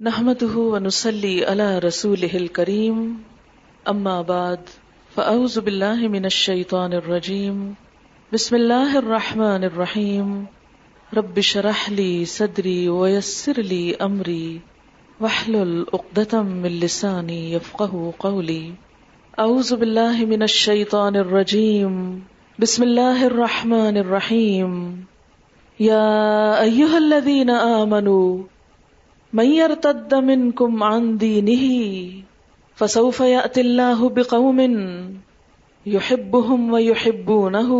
نحمده ونسلي على رسوله الكريم. أما بعد، فأعوذ بالله من الشيطان الرجيم. بسم الله الرحمن الرحيم. رب شرح لي صدري ويسر لي أمري. واحلل عقدة من لساني يفقه قولي. أعوذ بالله من الشيطان الرجيم. بسم الله الرحمن الرحيم. يا أيها الذين آمنوا من يرتد منكم عن دينه فسوف يأتي الله بقوم يحبهم ويحبونه.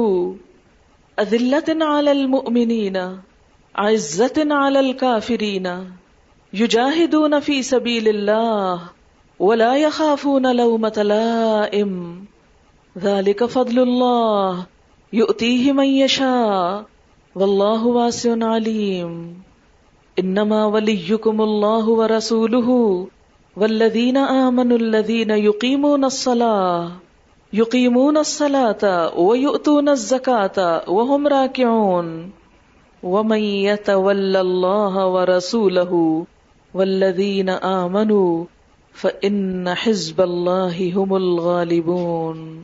أذلة على المؤمنين، عزة على الكافرين. يجاهدون في سبيل الله ولا يخافون لومة لائم. ذلك فضل الله، يؤتيه من يشاء. والله واسع عليم. انما وليكم الله ورسوله والذين امنوا الذين يقيمون الصلاه يقيمون الصلاه ويؤتون الزكاه وهم راكعون ومن يتول الله ورسوله والذين امنوا فان حزب الله هم الغالبون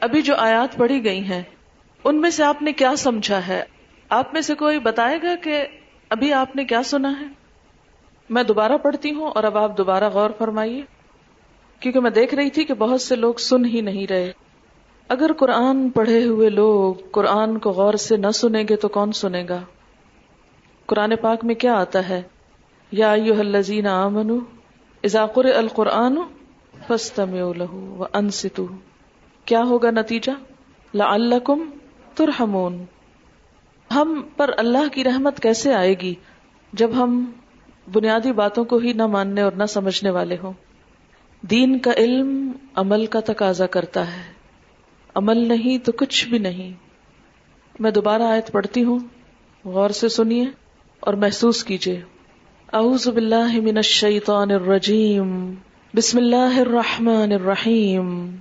ابھی جو آیات پڑھی گئی ہیں، ان میں سے آپ نے کیا سمجھا ہے؟ آپ میں سے کوئی بتائے گا کہ ابھی آپ نے کیا سنا ہے؟ میں دوبارہ پڑھتی ہوں اور اب آپ دوبارہ غور فرمائیے، کیونکہ میں دیکھ رہی تھی کہ بہت سے لوگ سن ہی نہیں رہے۔ اگر قرآن پڑھے ہوئے لوگ قرآن کو غور سے نہ سنیں گے تو کون سنے گا؟ قرآن پاک میں کیا آتا ہے؟ یا الذین آمنو، اذا قرئ القرآن فاستمعوا له وانصتوا۔ کیا ہوگا نتیجہ؟ لعلکم ترحمون۔ ہم پر اللہ کی رحمت کیسے آئے گی جب ہم بنیادی باتوں کو ہی نہ ماننے اور نہ سمجھنے والے ہوں؟ دین کا علم عمل کا تقاضا کرتا ہے۔ عمل نہیں تو کچھ بھی نہیں۔ میں دوبارہ آیت پڑھتی ہوں۔ غور سے سنیے اور محسوس کیجیے۔ اعوذ باللہ من الشیطان الرجیم۔ بسم اللہ الرحمن الرحیم۔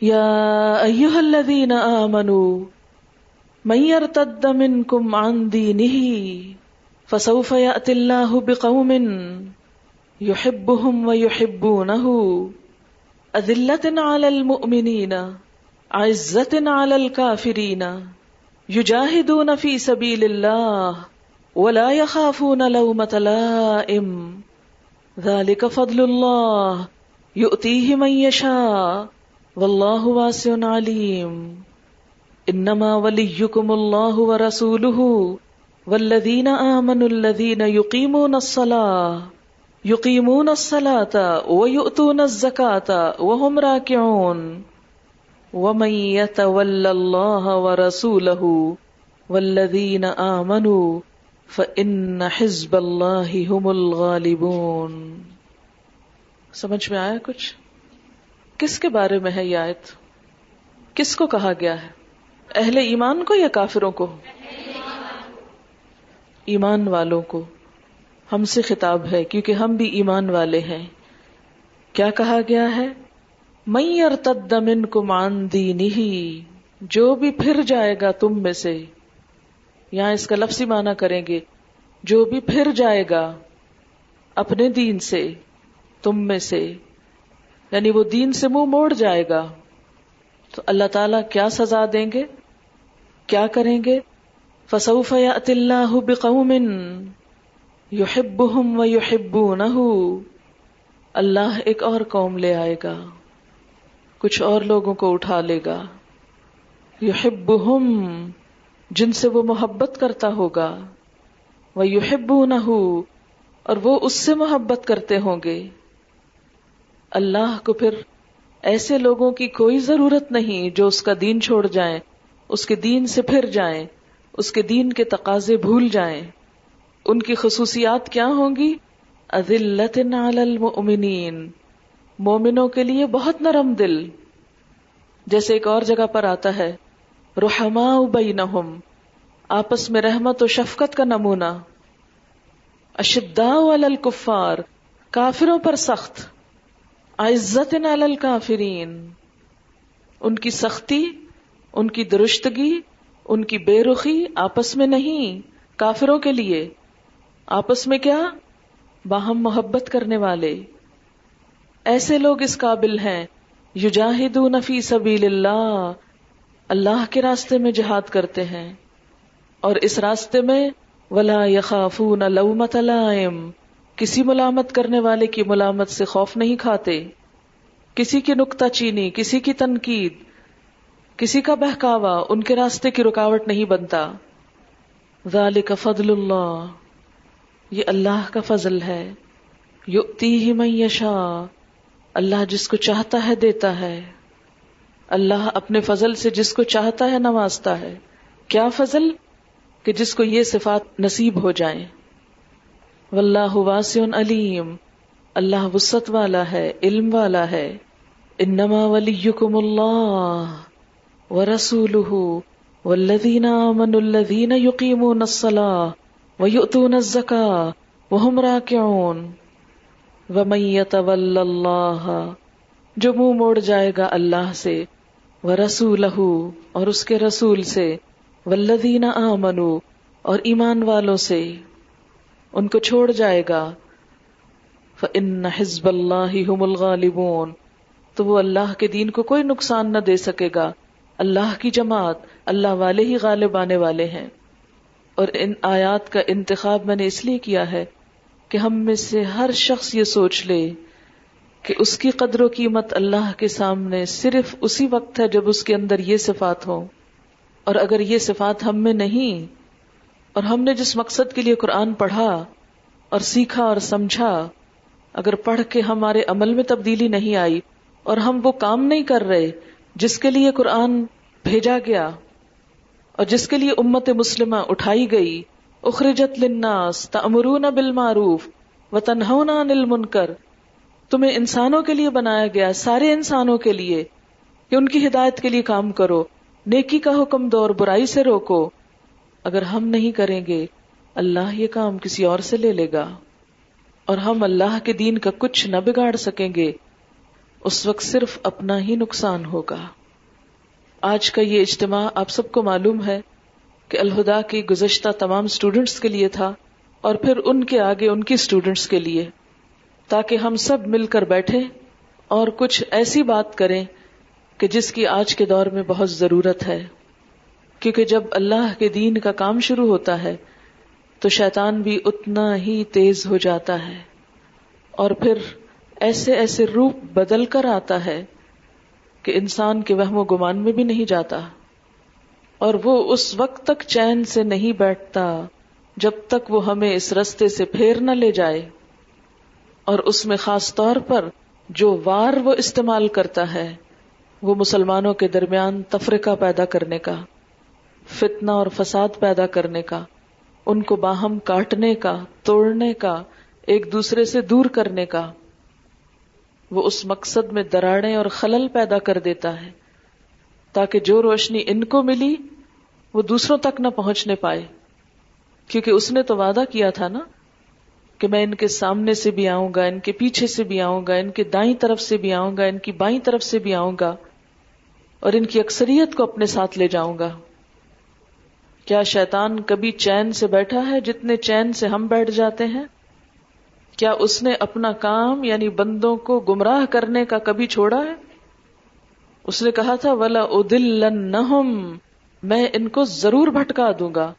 یا ایہا الذین آمنوا من يرتد منكم عن دينه فسوف يأتي الله بقوم يحبهم ويحبونه. أذلة على المؤمنين، عزة على الكافرين. يجاهدون في سبيل الله ولا يخافون لومة لائم. ذلك فضل الله، يؤتيه من يشاء. والله واسع عليم. انما وليكم الله ورسوله والذين آمنوا الذين يقيمون الصلاة يقيمون الصلاة ويؤتون الزكاة وهم راكعون ومن يتول الله ورسوله والذين آمنوا فإن حزب الله هم الغالبون سمجھ میں آیا کچھ؟ کس کے بارے میں ہے یہ آیت؟ کس کو کہا گیا ہے؟ اہل ایمان کو یا کافروں کو؟ ایمان والوں کو۔ ہم سے خطاب ہے، کیونکہ ہم بھی ایمان والے ہیں۔ کیا کہا گیا ہے؟ میں ارتد من کو جو بھی پھر جائے گا تم میں سے۔ یہاں اس کا لفظی معنی کریں گے۔ جو بھی پھر جائے گا اپنے دین سے، تم میں سے۔ یعنی وہ دین سے منہ مو موڑ جائے گا۔ تو اللہ تعالی کیا سزا دیں گے؟ کیا کریں گے؟ فسوف یأتی اللہ بقوم یحبهم ویحبونه اللہ ایک اور قوم لے آئے گا۔ کچھ اور لوگوں کو اٹھا لے گا۔ یحبهم جن سے وہ محبت کرتا ہوگا۔ وہ ویحبونه اور وہ اس سے محبت کرتے ہوں گے۔ اللہ کو پھر ایسے لوگوں کی کوئی ضرورت نہیں جو اس کا دین چھوڑ جائیں، اس کے دین سے پھر جائیں، اس کے دین کے تقاضے بھول جائیں۔ ان کی خصوصیات کیا ہوں گی؟ عزلت علی المؤمنین۔ مومنوں کے لیے بہت نرم دل۔ جیسے ایک اور جگہ پر آتا ہے رحما بینہم۔ آپس میں رحمت و شفقت کا نمونہ۔ اشداء علی الکفار۔ کافروں پر سخت۔ عزت الکافرین۔ ان کی سختی، ان کی درستگی ان کی بے رخی آپس میں نہیں، کافروں کے لیے۔ آپس میں کیا؟ باہم محبت کرنے والے۔ ایسے لوگ اس قابل ہیں۔ یجاہدون فی سبیل اللہ۔ اللہ کے راستے میں جہاد کرتے ہیں۔ اور اس راستے میں ولا یخافون لومت لائم۔ کسی ملامت کرنے والے کی ملامت سے خوف نہیں کھاتے، کسی کی نکتہ چینی، کسی کی تنقید، کسی کا بہکاوا ان کے راستے کی رکاوٹ نہیں بنتا۔ ذالک فضل اللہ، یہ اللہ کا فضل ہے۔ یؤتی ہی من یشا اللہ جس کو چاہتا ہے دیتا ہے۔ اللہ اپنے فضل سے جس کو چاہتا ہے نوازتا ہے۔ کیا فضل؟ کہ جس کو یہ صفات نصیب ہو جائیں۔ واللہ واسع علیم۔ اللہ وسط والا ہے، علم والا ہے۔ انما ولیکم اللہ ورسولہ۔ والذین آمنوا الذین یقیمون الصلاة ویؤتون الزکاة وهم راکعون۔ ومن يتول اللہ، جو منہ موڑ جائے گا اللہ سے، ورسولہ اور اس کے رسول سے۔ والذین آمنوا اور ایمان والوں سے۔ ان کو چھوڑ جائے گا۔ فَإِنَّ حِزْبَ اللَّهِ هُمُ الْغَالِبُونَ۔ تو وہ اللہ کے دین کو کوئی نقصان نہ دے سکے گا۔ اللہ کی جماعت، اللہ والے ہی غالب آنے والے ہیں۔ اور ان آیات کا انتخاب میں نے اس لیے کیا ہے کہ ہم میں سے ہر شخص یہ سوچ لے کہ اس کی قدر و قیمت اللہ کے سامنے صرف اسی وقت ہے جب اس کے اندر یہ صفات ہو اور اگر یہ صفات ہم میں نہیں اور ہم نے جس مقصد کے لیے قرآن پڑھا اور سیکھا اور سمجھا، اگر پڑھ کے ہمارے عمل میں تبدیلی نہیں آئی اور ہم وہ کام نہیں کر رہے جس کے لیے قرآن بھیجا گیا اور جس کے لیے امت مسلمہ اٹھائی گئی، اخرجت للناس تأمرون بالمعروف وتنہون عن المنکر، تمہیں انسانوں کے لیے بنایا گیا، سارے انسانوں کے لیے کہ ان کی ہدایت کے لیے کام کرو، نیکی کا حکم دو اور برائی سے روکو۔ اگر ہم نہیں کریں گے، اللہ یہ کام کسی اور سے لے لے گا۔ اور ہم اللہ کے دین کا کچھ نہ بگاڑ سکیں گے، اس وقت صرف اپنا ہی نقصان ہوگا۔ آج کا یہ اجتماع آپ سب کو معلوم ہے کہ الہدا کی گزشتہ تمام اسٹوڈینٹس کے لیے تھا اور پھر ان کے آگے ان کی اسٹوڈینٹس کے لیے۔ تاکہ ہم سب مل کر بیٹھے اور کچھ ایسی بات کریں کہ جس کی آج کے دور میں بہت ضرورت ہے۔ کیونکہ جب اللہ کے دین کا کام شروع ہوتا ہے تو شیطان بھی اتنا ہی تیز ہو جاتا ہے اور پھر ایسے ایسے روپ بدل کر آتا ہے کہ انسان کے وہم و گمان میں بھی نہیں جاتا اور وہ اس وقت تک چین سے نہیں بیٹھتا جب تک وہ ہمیں اس رستے سے پھیر نہ لے جائے اور اس میں خاص طور پر جو وار وہ استعمال کرتا ہے وہ مسلمانوں کے درمیان تفرقہ پیدا کرنے کا فتنہ اور فساد پیدا کرنے کا، ان کو باہم کاٹنے کا، توڑنے کا، ایک دوسرے سے دور کرنے کا۔ وہ اس مقصد میں دراڑیں اور خلل پیدا کر دیتا ہے، تاکہ جو روشنی ان کو ملی، وہ دوسروں تک نہ پہنچنے پائے۔ کیونکہ اس نے تو وعدہ کیا تھا نا، کہ میں ان کے سامنے سے بھی آؤں گا، ان کے پیچھے سے بھی آؤں گا، ان کے دائیں طرف سے بھی آؤں گا، ان کی بائیں طرف سے بھی آؤں گا، اور ان کی اکثریت کو اپنے ساتھ لے جاؤں گا۔ کیا شیطان کبھی چین سے بیٹھا ہے جتنے چین سے ہم بیٹھ جاتے ہیں؟ کیا اس نے اپنا کام یعنی بندوں کو گمراہ کرنے کا کبھی چھوڑا ہے؟ اس نے کہا تھا، ولا ادل میں ان کو ضرور بھٹکا دوں گا،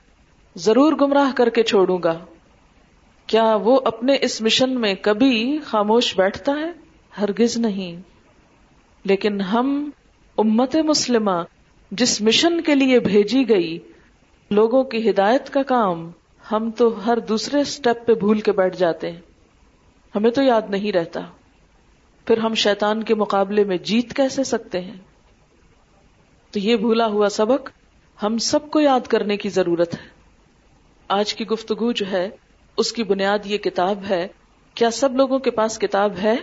ضرور گمراہ کر کے چھوڑوں گا۔ کیا وہ اپنے اس مشن میں کبھی خاموش بیٹھتا ہے؟ ہرگز نہیں۔ لیکن ہم امت مسلمہ، جس مشن کے لیے بھیجی گئی لوگوں کی ہدایت کا کام ہم تو ہر دوسرے سٹیپ پہ بھول کے بیٹھ جاتے ہیں۔ ہمیں تو یاد نہیں رہتا۔ پھر ہم شیطان کے مقابلے میں جیت کیسے سکتے ہیں؟ تو یہ بھولا ہوا سبق ہم سب کو یاد کرنے کی ضرورت ہے۔ آج کی گفتگو جو ہے، اس کی بنیاد یہ کتاب ہے۔ کیا سب لوگوں کے پاس کتاب ہے؟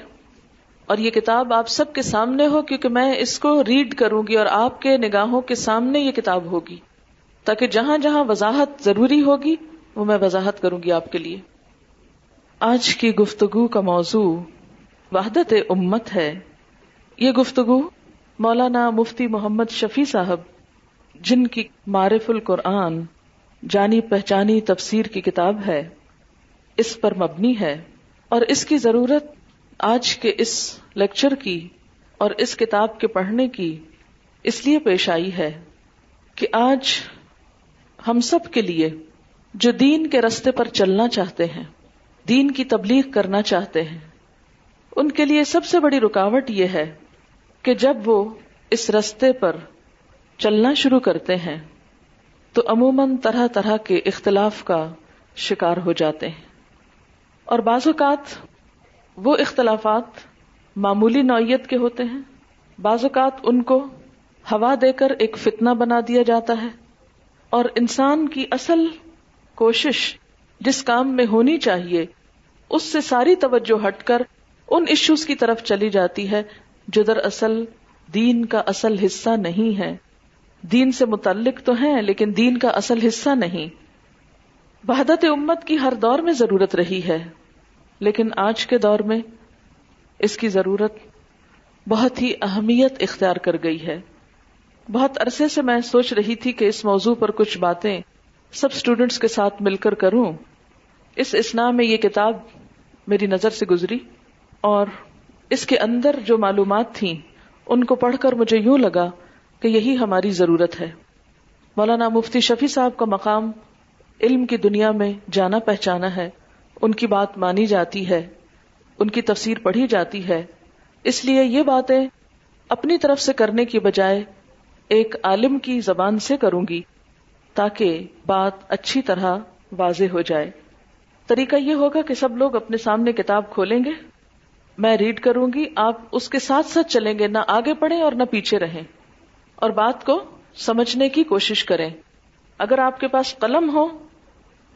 اور یہ کتاب آپ سب کے سامنے ہو کیونکہ میں اس کو ریڈ کروں گی اور آپ کے نگاہوں کے سامنے یہ کتاب ہوگی۔ تاکہ جہاں جہاں وضاحت ضروری ہوگی، وہ میں وضاحت کروں گی آپ کے لیے۔ آج کی گفتگو کا موضوع وحدت امت ہے۔ یہ گفتگو مولانا مفتی محمد شفیع صاحب، جن کی معرف القرآن، جانی پہچانی تفسیر کی کتاب ہے، اس پر مبنی ہے۔ اور اس کی ضرورت آج کے اس لیکچر کی اور اس کتاب کے پڑھنے کی اس لیے پیش آئی ہے کہ آج ہم سب کے لیے جو دین کے رستے پر چلنا چاہتے ہیں، دین کی تبلیغ کرنا چاہتے ہیں۔ ان کے لیے سب سے بڑی رکاوٹ یہ ہے کہ جب وہ اس رستے پر چلنا شروع کرتے ہیں، تو عموماً طرح طرح کے اختلاف کا شکار ہو جاتے ہیں۔ اور بعض اوقات وہ اختلافات معمولی نوعیت کے ہوتے ہیں۔ بعض اوقات ان کو ہوا دے کر ایک فتنہ بنا دیا جاتا ہے۔ اور انسان کی اصل کوشش جس کام میں ہونی چاہیے، اس سے ساری توجہ ہٹ کر ان ایشوز کی طرف چلی جاتی ہے جو دراصل دین کا اصل حصہ نہیں ہے۔ دین سے متعلق تو ہیں لیکن دین کا اصل حصہ نہیں۔ وحدت امت کی ہر دور میں ضرورت رہی ہے، لیکن آج کے دور میں اس کی ضرورت بہت ہی اہمیت اختیار کر گئی ہے۔ بہت عرصے سے میں سوچ رہی تھی کہ اس موضوع پر کچھ باتیں سب اسٹوڈینٹس کے ساتھ مل کر کروں۔ اس اسنا میں یہ کتاب میری نظر سے گزری اور اس کے اندر جو معلومات تھیں، ان کو پڑھ کر مجھے یوں لگا کہ یہی ہماری ضرورت ہے۔ مولانا مفتی شفیع صاحب کا مقام علم کی دنیا میں جانا پہچانا ہے، ان کی بات مانی جاتی ہے، ان کی تفسیر پڑھی جاتی ہے۔ اس لیے یہ باتیں اپنی طرف سے کرنے کی بجائے ایک عالم کی زبان سے کروں گی تاکہ بات اچھی طرح واضح ہو جائے۔ طریقہ یہ ہوگا کہ سب لوگ اپنے سامنے کتاب کھولیں گے۔ میں ریڈ کروں گی، آپ اس کے ساتھ ساتھ چلیں گے، نہ آگے پڑھیں اور نہ پیچھے رہیں۔ اور بات کو سمجھنے کی کوشش کریں۔ اگر آپ کے پاس قلم ہو،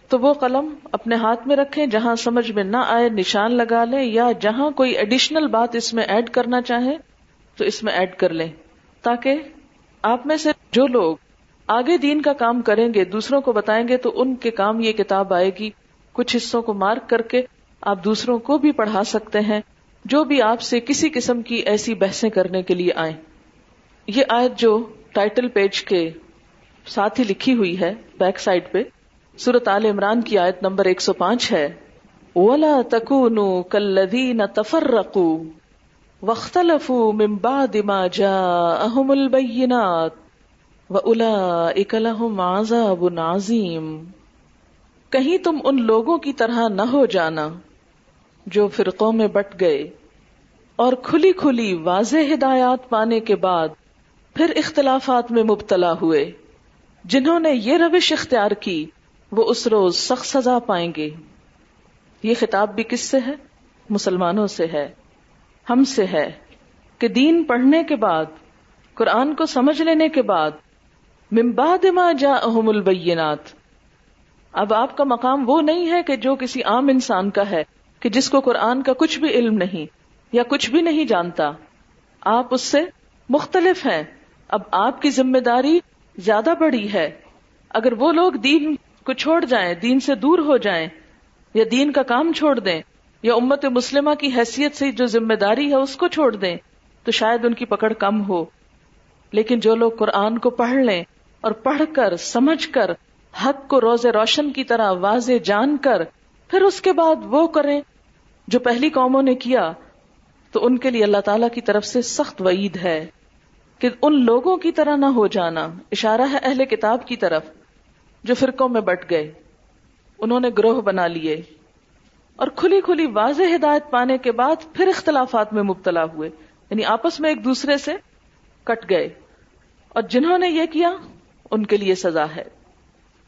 تو وہ قلم اپنے ہاتھ میں رکھیں، جہاں سمجھ میں نہ آئے، نشان لگا لیں، یا جہاں کوئی ایڈیشنل بات اس میں ایڈ کرنا چاہیں تو اس میں ایڈ کر لیں، تاکہ آپ میں سے جو لوگ آگے دین کا کام کریں گے، دوسروں کو بتائیں گے تو ان کے کام یہ کتاب آئے گی۔ کچھ حصوں کو مارک کر کے آپ دوسروں کو بھی پڑھا سکتے ہیں۔ جو بھی آپ سے کسی قسم کی ایسی بحثیں کرنے کے لیے آئیں۔ یہ آیت جو ٹائٹل پیج کے ساتھ ہی لکھی ہوئی ہے، بیک سائڈ پہ سورت عال عمران کی آیت نمبر ایک سو پانچ ہے۔ ولا تکونو کلذین تفرقوا۔ واختلفوا من بعد ما جاءهم البینات واولئک لهم عذاب عظیم۔ کہیں تم ان لوگوں کی طرح نہ ہو جانا جو فرقوں میں بٹ گئے اور کھلی کھلی واضح ہدایات پانے کے بعد پھر اختلافات میں مبتلا ہوئے۔ جنہوں نے یہ روش اختیار کی، وہ اس روز سخت سزا پائیں گے۔ یہ خطاب بھی کس سے ہے؟ مسلمانوں سے ہے۔ ہم سے ہے کہ دین پڑھنے کے بعد، قرآن کو سمجھ لینے کے بعد ممباد ما جا احم البینات۔ اب آپ کا مقام وہ نہیں ہے کہ جو کسی عام انسان کا ہے، کہ جس کو قرآن کا کچھ بھی علم نہیں یا کچھ بھی نہیں جانتا۔ آپ اس سے مختلف ہیں۔ اب آپ کی ذمہ داری زیادہ بڑی ہے۔ اگر وہ لوگ دین کو چھوڑ جائیں، دین سے دور ہو جائیں یا دین کا کام چھوڑ دیں یا امت مسلمہ کی حیثیت سے جو ذمہ داری ہے اس کو چھوڑ دیں، تو شاید ان کی پکڑ کم ہو۔ لیکن جو لوگ قرآن کو پڑھ لیں اور پڑھ کر، سمجھ کر، حق کو روز روشن کی طرح واضح جان کر، پھر اس کے بعد وہ کریں جو پہلی قوموں نے کیا، تو ان کے لیے اللہ تعالی کی طرف سے سخت وعید ہے کہ ان لوگوں کی طرح نہ ہو جانا۔ اشارہ ہے اہل کتاب کی طرف، جو فرقوں میں بٹ گئے۔ انہوں نے گروہ بنا لیے۔ اور کھلی کھلی واضح ہدایت پانے کے بعد پھر اختلافات میں مبتلا ہوئے۔ یعنی آپس میں ایک دوسرے سے کٹ گئے۔ اور جنہوں نے یہ کیا، ان کے لیے سزا ہے۔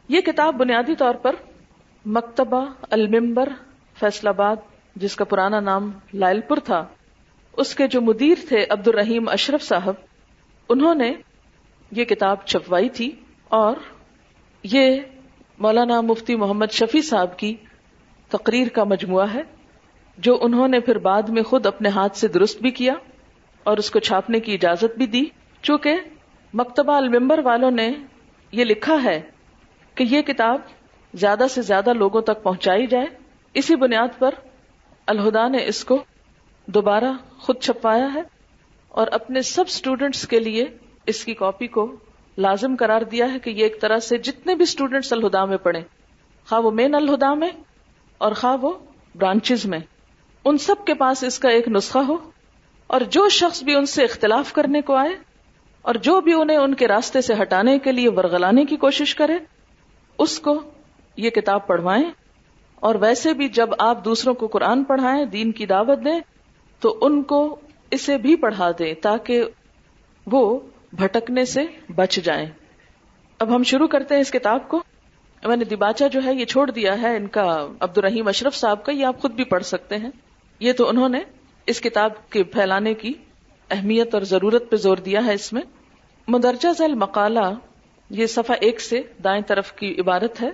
یہ کتاب بنیادی طور پر مکتبہ المبر فیصل آباد، جس کا پرانا نام لائل پور تھا، اس کے جو مدیر تھے عبد الرحیم اشرف صاحب، انہوں نے یہ کتاب چھپوائی تھی اور یہ مولانا مفتی محمد شفیع صاحب کی تقریر کا مجموعہ ہے، جو انہوں نے پھر بعد میں خود اپنے ہاتھ سے درست بھی کیا اور اس کو چھاپنے کی اجازت بھی دی۔ چونکہ مکتبہ المبر والوں نے یہ لکھا ہے کہ یہ کتاب زیادہ سے زیادہ لوگوں تک پہنچائی جائے۔ اسی بنیاد پر الہدا نے اس کو دوبارہ خود چھپوایا ہے اور اپنے سب اسٹوڈینٹس کے لیے اس کی کاپی کو لازم قرار دیا ہے کہ یہ ایک طرح سے جتنے بھی اسٹوڈینٹس الہدا میں پڑھیں، خواہ وہ مین الہدا میں اور خواہ وہ برانچز میں۔ ان سب کے پاس اس کا ایک نسخہ ہو اور جو شخص بھی ان سے اختلاف کرنے کو آئے اور جو بھی انہیں ان کے راستے سے ہٹانے کے لیے ورگلانے کی کوشش کرے، اس کو یہ کتاب پڑھوائیں۔ اور ویسے بھی جب آپ دوسروں کو قرآن پڑھائیں، دین کی دعوت دیں، تو ان کو اسے بھی پڑھا دیں تاکہ وہ بھٹکنے سے بچ جائیں۔ اب ہم شروع کرتے ہیں اس کتاب کو۔ میں نے دباچا جو ہے یہ چھوڑ دیا ہے ان کا عبد الرحیم اشرف صاحب کا، یہ آپ خود بھی پڑھ سکتے ہیں۔ یہ تو انہوں نے اس کتاب کے پھیلانے کی اہمیت اور ضرورت پہ زور دیا ہے اس میں۔ مدرجہ ذیل مقالہ یہ صفحہ ایک سے دائیں طرف کی عبارت ہے۔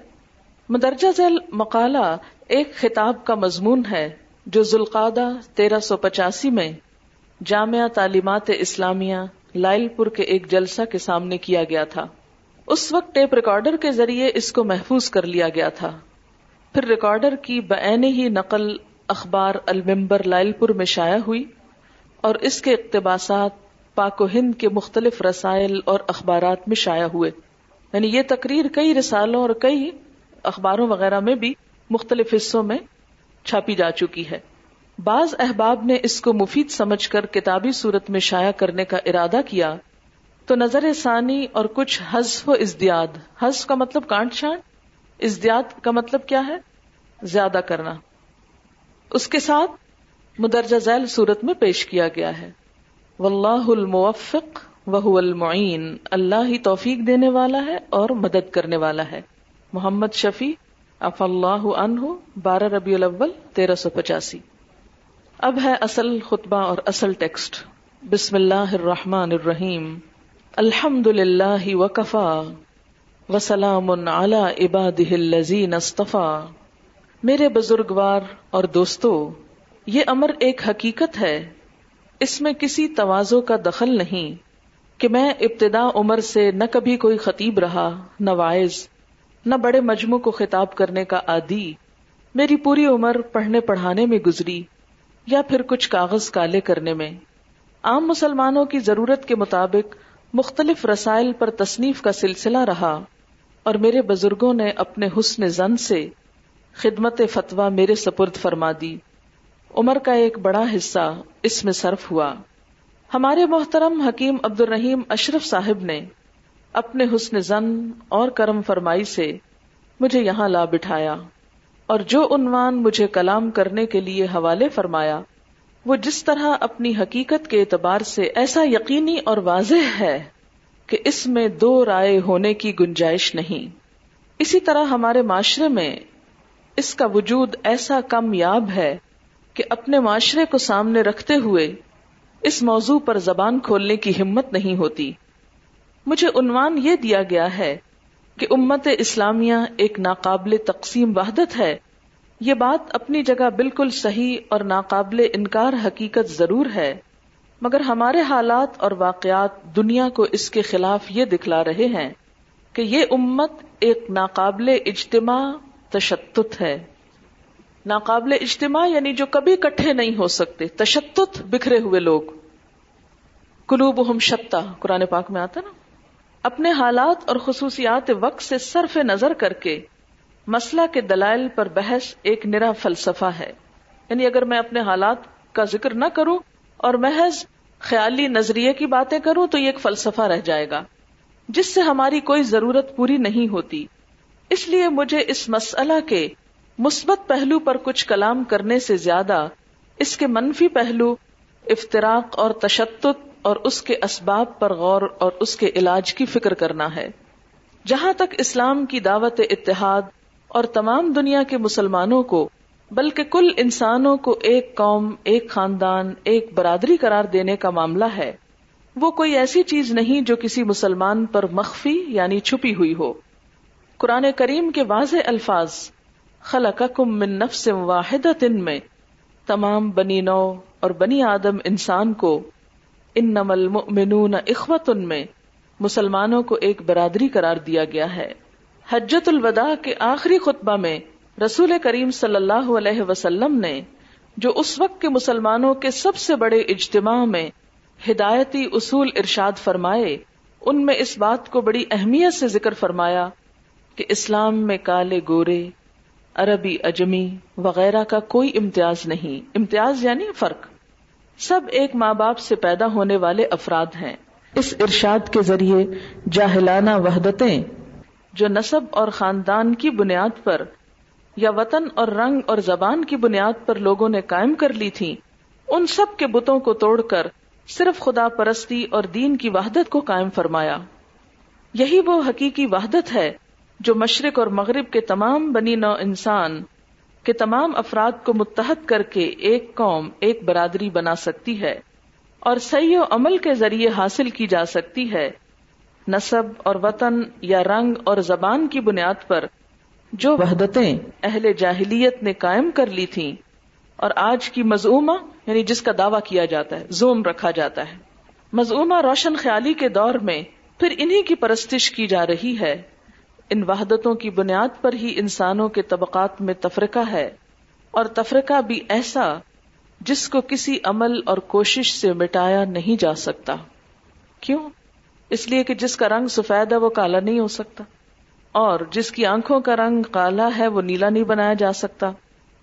مدرجہ ذیل مقالہ ایک خطاب کا مضمون ہے جو ذوالقادہ تیرہ سو پچاسی میں جامعہ تعلیمات اسلامیہ لائل پور کے ایک جلسہ کے سامنے کیا گیا تھا۔ اس وقت ٹیپ ریکارڈر کے ذریعے اس کو محفوظ کر لیا گیا تھا۔ پھر ریکارڈر کی بعین ہی نقل اخبار المبر لائل پور میں شائع ہوئی اور اس کے اقتباسات پاک و ہند کے مختلف رسائل اور اخبارات میں شائع ہوئے۔ یعنی یہ تقریر کئی رسالوں اور کئی اخباروں وغیرہ میں بھی مختلف حصوں میں چھاپی جا چکی ہے۔ بعض احباب نے اس کو مفید سمجھ کر کتابی صورت میں شائع کرنے کا ارادہ کیا تو نظر ثانی اور کچھ حزف و ازدیاد. حزف کا مطلب کانٹ چھانٹ، ازدیاد کا مطلب کیا ہے؟ زیادہ کرنا. اس کے ساتھ مدرجہ ذیل صورت میں پیش کیا گیا ہے. واللہ الموفق وہ المعین. اللہ ہی توفیق دینے والا ہے اور مدد کرنے والا ہے. محمد شفیع اف اللہ عنہ، بارہ ربیع الاول، تیرہ سو پچاسی. اب ہے اصل خطبہ اور اصل ٹیکسٹ. بسم اللہ الرحمن الرحیم. الحمد للہ وکفا وسلام علی عباده الذین اصطفى میرے بزرگوار اور دوستو، یہ امر ایک حقیقت ہے۔ اس میں کسی توازو کا دخل نہیں کہ میں ابتدا عمر سے نہ کبھی کوئی خطیب رہا، نہ وائز نہ بڑے مجموع کو خطاب کرنے کا عادی۔ میری پوری عمر پڑھنے پڑھانے میں گزری یا پھر کچھ کاغذ کالے کرنے میں۔ عام مسلمانوں کی ضرورت کے مطابق مختلف رسائل پر تصنیف کا سلسلہ رہا اور میرے بزرگوں نے اپنے حسن زن سے خدمت فتوا میرے سپرد فرما دی۔ عمر کا ایک بڑا حصہ اس میں صرف ہوا۔ ہمارے محترم حکیم عبد الرحیم اشرف صاحب نے اپنے حسن زن اور کرم فرمائی سے مجھے یہاں لا بٹھایا اور جو عنوان مجھے کلام کرنے کے لیے حوالے فرمایا وہ جس طرح اپنی حقیقت کے اعتبار سے ایسا یقینی اور واضح ہے کہ اس میں دو رائے ہونے کی گنجائش نہیں۔ اسی طرح ہمارے معاشرے میں اس کا وجود ایسا کم یاب ہے کہ اپنے معاشرے کو سامنے رکھتے ہوئے اس موضوع پر زبان کھولنے کی ہمت نہیں ہوتی۔ مجھے عنوان یہ دیا گیا ہے کہ امت اسلامیہ ایک ناقابل تقسیم وحدت ہے یہ بات اپنی جگہ بالکل صحیح اور ناقابل انکار حقیقت ضرور ہے، مگر ہمارے حالات اور واقعات دنیا کو اس کے خلاف یہ دکھلا رہے ہیں کہ یہ امت ایک ناقابل اجتماع تشتت ہے۔ ناقابل اجتماع یعنی جو کبھی کٹھے نہیں ہو سکتے، تشتت بکھرے ہوئے لوگ۔ قلوب ہم شتا قرآن پاک میں آتا نا؟ اپنے حالات اور خصوصیات وقت سے صرف نظر کر کے مسئلہ کے دلائل پر بحث ایک نرا فلسفہ ہے۔ یعنی اگر میں اپنے حالات کا ذکر نہ کروں اور محض خیالی نظریے کی باتیں کروں تو یہ ایک فلسفہ رہ جائے گا۔ جس سے ہماری کوئی ضرورت پوری نہیں ہوتی۔ اس لیے مجھے اس مسئلہ کے مثبت پہلو پر کچھ کلام کرنے سے زیادہ اس کے منفی پہلو افطراک اور تشدد اور اس کے اسباب پر غور اور اس کے علاج کی فکر کرنا ہے۔ جہاں تک اسلام کی دعوت اتحاد اور تمام دنیا کے مسلمانوں کو، بلکہ کل انسانوں کو ایک قوم، ایک خاندان، ایک برادری قرار دینے کا معاملہ ہے۔ وہ کوئی ایسی چیز نہیں جو کسی مسلمان پر مخفی یعنی چھپی ہوئی ہو۔ قرآن کریم کے واضح الفاظ، خلقکم من نفس واحد میں، تمام بنی نو اور بنی آدم انسان کو ان نمل المؤمنون اخوت ان میں، مسلمانوں کو ایک برادری قرار دیا گیا ہے۔ حجت الوداع کے آخری خطبہ میں رسول کریم صلی اللہ علیہ وسلم نے، جو اس وقت کے مسلمانوں کے سب سے بڑے اجتماع میں ہدایتی اصول ارشاد فرمائے، ان میں اس بات کو بڑی اہمیت سے ذکر فرمایا کہ اسلام میں کالے گورے، عربی اجمی وغیرہ کا کوئی امتیاز نہیں۔ امتیاز یعنی فرق۔ سب ایک ماں باپ سے پیدا ہونے والے افراد ہیں۔ اس ارشاد کے ذریعے جاہلانہ وحدتیں جو نصب اور خاندان کی بنیاد پر یا وطن اور رنگ اور زبان کی بنیاد پر لوگوں نے قائم کر لی تھی ان سب کے بتوں کو توڑ کر صرف خدا پرستی اور دین کی وحدت کو قائم فرمایا۔ یہی وہ حقیقی وحدت ہے جو مشرق اور مغرب کے تمام بنی نو انسان کے تمام افراد کو متحد کر کے ایک قوم، ایک برادری بنا سکتی ہے اور سی و عمل کے ذریعے حاصل کی جا سکتی ہے۔ نصب اور وطن یا رنگ اور زبان کی بنیاد پر جو وحدتیں اہل جاہلیت نے قائم کر لی تھیں اور آج کی مزعومہ یعنی جس کا دعویٰ کیا جاتا ہے، زوم رکھا جاتا ہے۔ مزعومہ روشن خیالی کے دور میں پھر انہی کی پرستش کی جا رہی ہے۔ ان وحدتوں کی بنیاد پر ہی انسانوں کے طبقات میں تفرقہ ہے۔ اور تفرقہ بھی ایسا جس کو کسی عمل اور کوشش سے مٹایا نہیں جا سکتا۔ کیوں؟ اس لیے کہ جس کا رنگ سفید ہے وہ کالا نہیں ہو سکتا اور جس کی آنکھوں کا رنگ کالا ہے وہ نیلا نہیں بنایا جا سکتا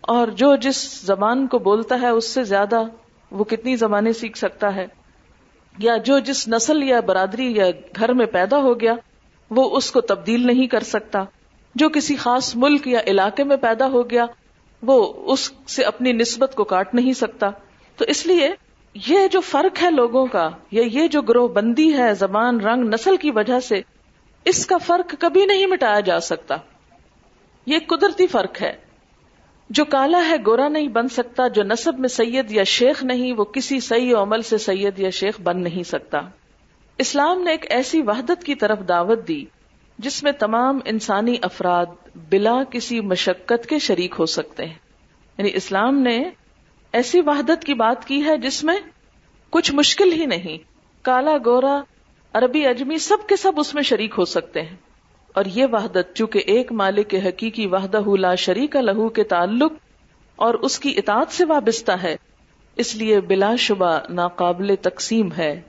اور جو جس زبان کو بولتا ہے اس سے زیادہ وہ کتنی زبانیں سیکھ سکتا ہے یا جو جس نسل یا برادری یا گھر میں پیدا ہو گیا وہ اس کو تبدیل نہیں کر سکتا جو کسی خاص ملک یا علاقے میں پیدا ہو گیا وہ اس سے اپنی نسبت کو کاٹ نہیں سکتا تو اس لیے یہ جو فرق ہے لوگوں کا، یا یہ جو گروہ بندی ہے زبان، رنگ، نسل کی وجہ سے، اس کا فرق کبھی نہیں مٹایا جا سکتا۔ یہ قدرتی فرق ہے۔ جو کالا ہے، گورا نہیں بن سکتا۔ جو نصب میں سید یا شیخ نہیں، وہ کسی صحیح عمل سے سید یا شیخ بن نہیں سکتا۔ اسلام نے ایک ایسی وحدت کی طرف دعوت دی، جس میں تمام انسانی افراد بلا کسی مشقت کے شریک ہو سکتے ہیں۔ یعنی اسلام نے ایسی وحدت کی بات کی ہے جس میں کچھ مشکل ہی نہیں۔ کالا گورا، عربی اجمی سب کے سب اس میں شریک ہو سکتے ہیں۔ اور یہ وحدت، چونکہ ایک مالک حقیقی وحدہ لا شریک لہو کے تعلق اور اس کی اطاعت سے وابستہ ہے، اس لیے بلا شبہ ناقابل تقسیم ہے۔